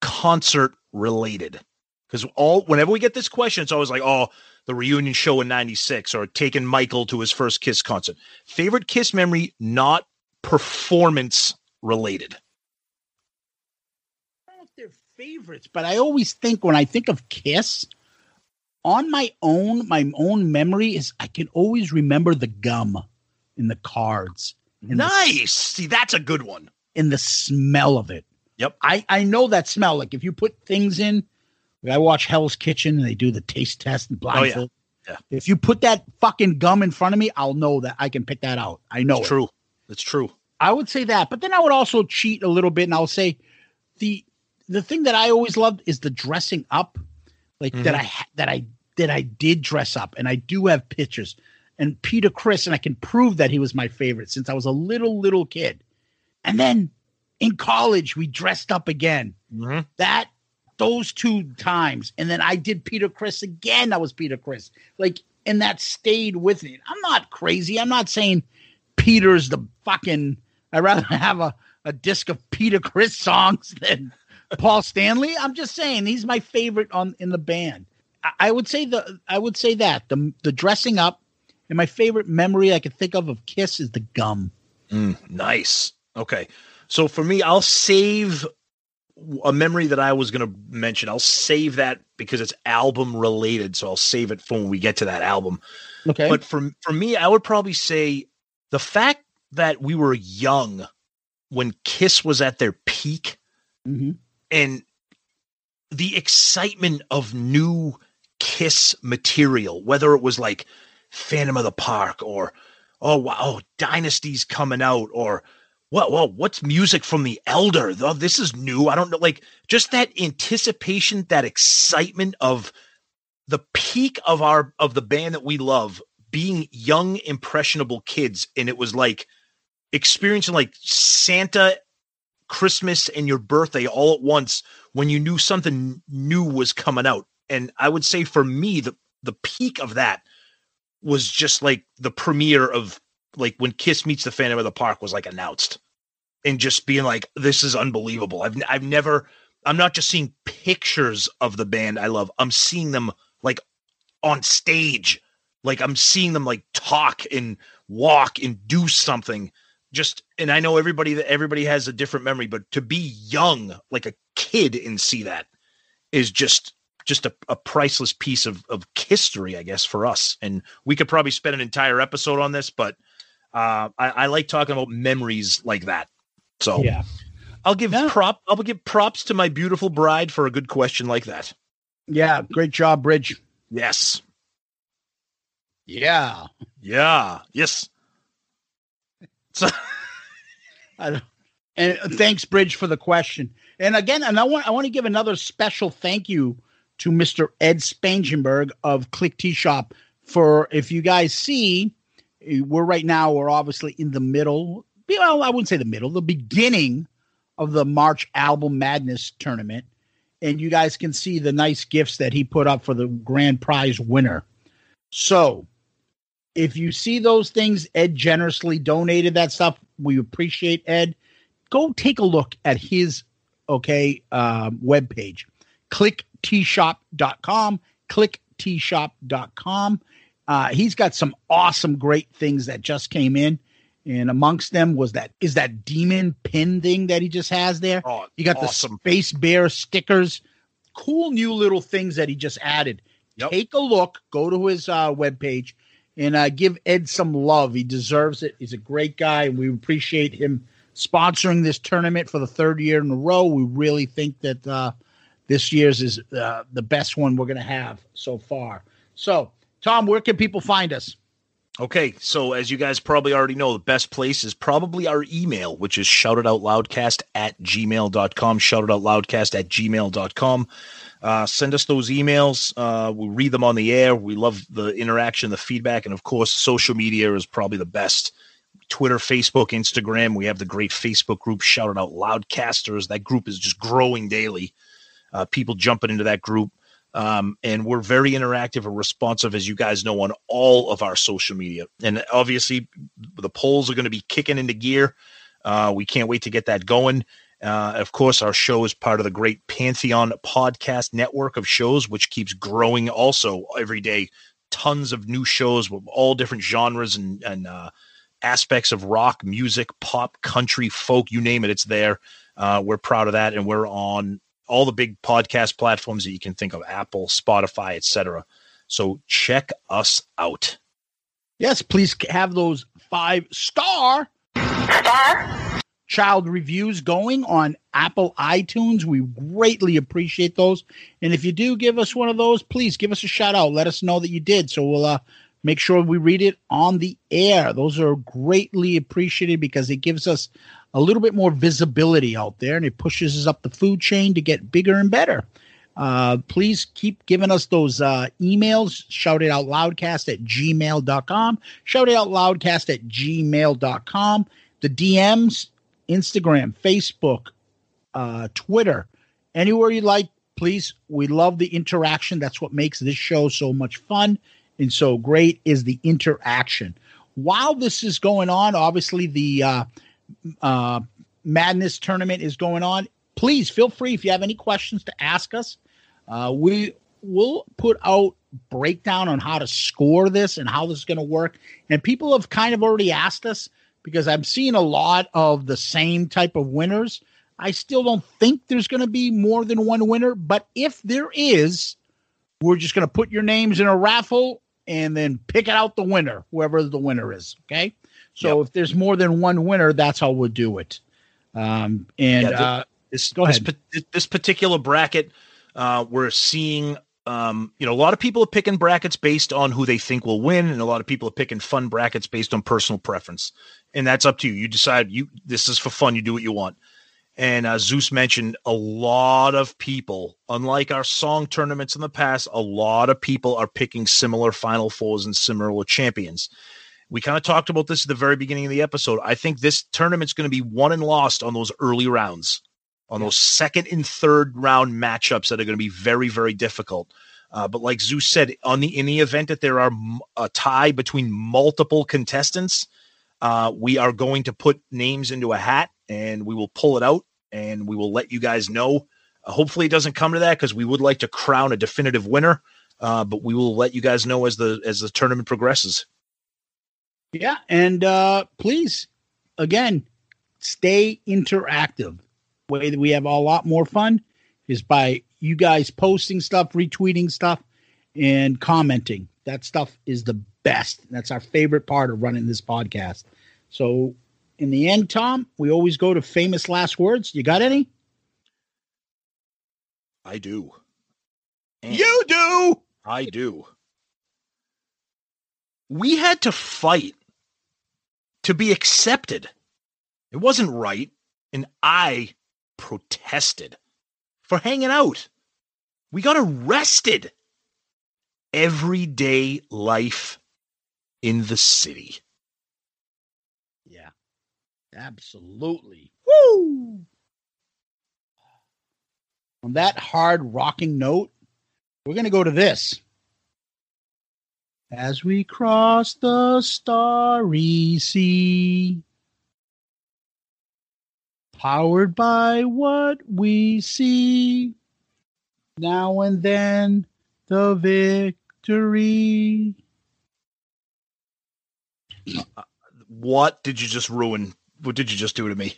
concert related? Because all whenever we get this question, it's always like, oh, the reunion show in 96 or taking Michael to his first kiss concert. Favorite kiss memory not performance related. I don't know if they're favorites, but I always think when I think of Kiss, on my own, my own memory is I can always remember the gum in the cards. the- Nice. See, that's a good one. In the smell of it. Yep. I, I know that smell. Like if you put things in, like I watch Hell's Kitchen and they do the taste test and oh, blindfold. Yeah. If you put that fucking gum in front of me, I'll know that I can pick that out. I know It's it. true. It's true. I would say that, but then I would also cheat a little bit, and I'll say the the thing that I always loved is the dressing up, like that Mhm. I that I that I did dress up, and I do have pictures. And Peter Criss, and I can prove that he was my favorite since I was a little little kid. And then in college, we dressed up again. Mhm. That those two times, and then I did Peter Criss again. That was Peter Criss, like, and that stayed with me. I'm not crazy. I'm not saying Peter's the fucking. I'd rather have a, a disc of Peter Criss songs than Paul Stanley. I'm just saying he's my favorite on in the band. I, I would say the I would say that the the dressing up and my favorite memory I could think of of Kiss is the gum. Mm, nice. Okay. So for me, I'll save a memory that I was going to mention. I'll save that because it's album related. So I'll save it for when we get to that album. Okay. But for for me, I would probably say the fact that we were young when Kiss was at their peak Mhm. and the excitement of new Kiss material, whether it was like Phantom of the Park or oh wow, oh, Dynasty's coming out or what well, what's music from the Elder? Oh, this is new. I don't know. Like just that anticipation, that excitement of the peak of our of the band that we love being young impressionable kids and it was like experiencing like Santa Christmas and your birthday all at once when you knew something new was coming out. And I would say for me, the the peak of that was just like the premiere of like when Kiss meets the Phantom of the Park was like announced, and just being like, this is unbelievable. I've I've never. I'm not just seeing pictures of the band I love. I'm seeing them like on stage. Like I'm seeing them like talk and walk and do something just and I know everybody that everybody has a different memory, but to be young like a kid and see that is just just a, a priceless piece of of history, I guess, for us. And we could probably spend an entire episode on this, but uh, I, I like talking about memories like that. So Yeah. I'll give prop. I'll give props to my beautiful bride for a good question like that. Yeah, great job, Bridge. Yes. Yeah. Yeah. Yes. So, I don't, and thanks, Bridge, for the question. And again, and I want I want to give another special thank you to Mr. Ed Spangenberg of Klick Tee Shop for if you guys see, we're right now we're obviously in the middle. Well, I wouldn't say the middle, the beginning of the March Album Madness tournament, and you guys can see the nice gifts that he put up for the grand prize winner. So, if you see those things, Ed generously donated that stuff. We appreciate Ed. Go take a look at his okay um, webpage. KlickTeeShop.com. KlickTeeShop.com. Uh, he's got some awesome, great things that just came in. And amongst them was that is that demon pin thing that he just has there. Oh, you got awesome. the space bear stickers, cool new little things that he just added. Take a look, go to his uh, webpage, and uh, give Ed some love. He deserves it. He's a great guy, and we appreciate him sponsoring this tournament for the third year in a row. We really think that uh, this year's is uh, the best one we're going to have so far. So, Tom, where can people find us? Okay, so as you guys probably already know, the best place is probably our email, which is shoutitoutloudcast at gmail.com. Shoutitoutloudcast at gmail.com. Uh, send us those emails. Uh, we read them on the air. We love the interaction, the feedback, and of course, social media is probably the best. Twitter, Facebook, Instagram. We have the great Facebook group, Shout It Out Loudcasters. That group is just growing daily. Uh, people jumping into that group. Um, and we're very interactive and responsive, as you guys know, on all of our social media. And obviously, the polls are going to be kicking into gear. Uh, we can't wait to get that going. Uh, of course, our show is part of the great Pantheon podcast network of shows, which keeps growing also every day. Tons of new shows with all different genres and, and uh, aspects of rock, music, pop, country, folk, you name it, it's there. Uh, we're proud of that. And we're on all the big podcast platforms that you can think of Apple, Spotify, etc. So check us out. Yes, please have those five star star child reviews going on Apple iTunes. We greatly appreciate those. And if you do give us one of those, please give us a shout out. Let us know that you did. So we'll uh, make sure we read it on the air. Those are greatly appreciated because it gives us a little bit more visibility out there and it pushes us up the food chain to get bigger and better. Uh, please keep giving us those uh, emails. Shout it out loudcast at gmail.com. Shout it out loudcast at gmail.com. The DMs, Instagram, Facebook, uh, Twitter, anywhere you like, please. We love the interaction. That's what makes this show so much fun and so great is the interaction. While this is going on, obviously the uh, uh, Madness tournament is going on. Please feel free if you have any questions to ask us. Uh, we will put out breakdown on how to score this and how this is going to work. And people have kind of already asked us because I'm seeing a lot of the same type of winners. I still don't think there's going to be more than one winner, but if there is, we're just going to put your names in a raffle and then pick out the winner, whoever the winner is. Okay. So yep. if there's more than one winner, that's how we'll do it. Um, and yeah, uh, this, go ahead. This, this particular bracket, uh, we're seeing, um, you know, a lot of people are picking brackets based on who they think will win, and a lot of people are picking fun brackets based on personal preference. And that's up to you. You decide. You this is for fun. You do what you want. And uh, Zeus mentioned a lot of people, unlike our song tournaments in the past, a lot of people are picking similar Final Fours and similar champions. We kind of talked about this at the very beginning of the episode. I think this tournament's going to be won and lost on those early rounds, on those second and third round matchups that are going to be very, very difficult. Uh, but like Zeus said, on the in the event that there are a tie between multiple contestants, uh, we are going to put names into a hat and we will pull it out and we will let you guys know. Uh, hopefully, it doesn't come to that because we would like to crown a definitive winner. Uh, but we will let you guys know as the as the tournament progresses. Yeah, and uh, please, again, stay interactive. Way that we have a lot more fun is by you guys posting stuff, retweeting stuff, and commenting. That stuff is the best. That's our favorite part of running this podcast. So in the end, Tom, we always go to famous last words. You got any? I do. you do. I do. We had to fight to be accepted. It wasn't right. And I protested for hanging out. We got arrested. Everyday life in the city. Yeah, absolutely. Woo! On that hard rocking note, we're going to go to this. As we cross the starry sea, powered by what we see, now and then the victory. Uh, what did you just ruin? What did you just do to me?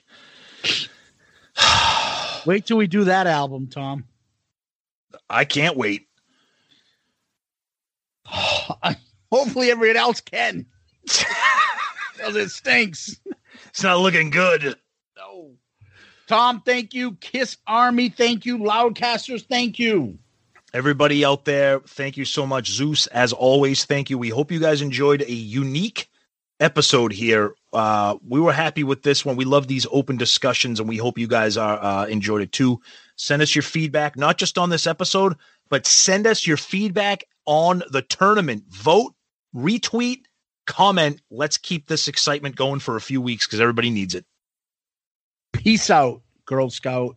Wait till we do that album, Tom. I can't wait. Hopefully, everyone else can. Because it stinks. It's not looking good. No. Tom, thank you. Kiss Army, thank you. Loudcasters, thank you. Everybody out there, thank you so much. Zeus, as always, thank you. We hope you guys enjoyed a unique episode here. Uh, we were happy with this one. We love these open discussions, and we hope you guys are uh, enjoyed it too. Send us your feedback, not just on this episode, but send us your feedback on the tournament. Vote, retweet, comment. Let's keep this excitement going for a few weeks because everybody needs it. Peace out, Girl Scout.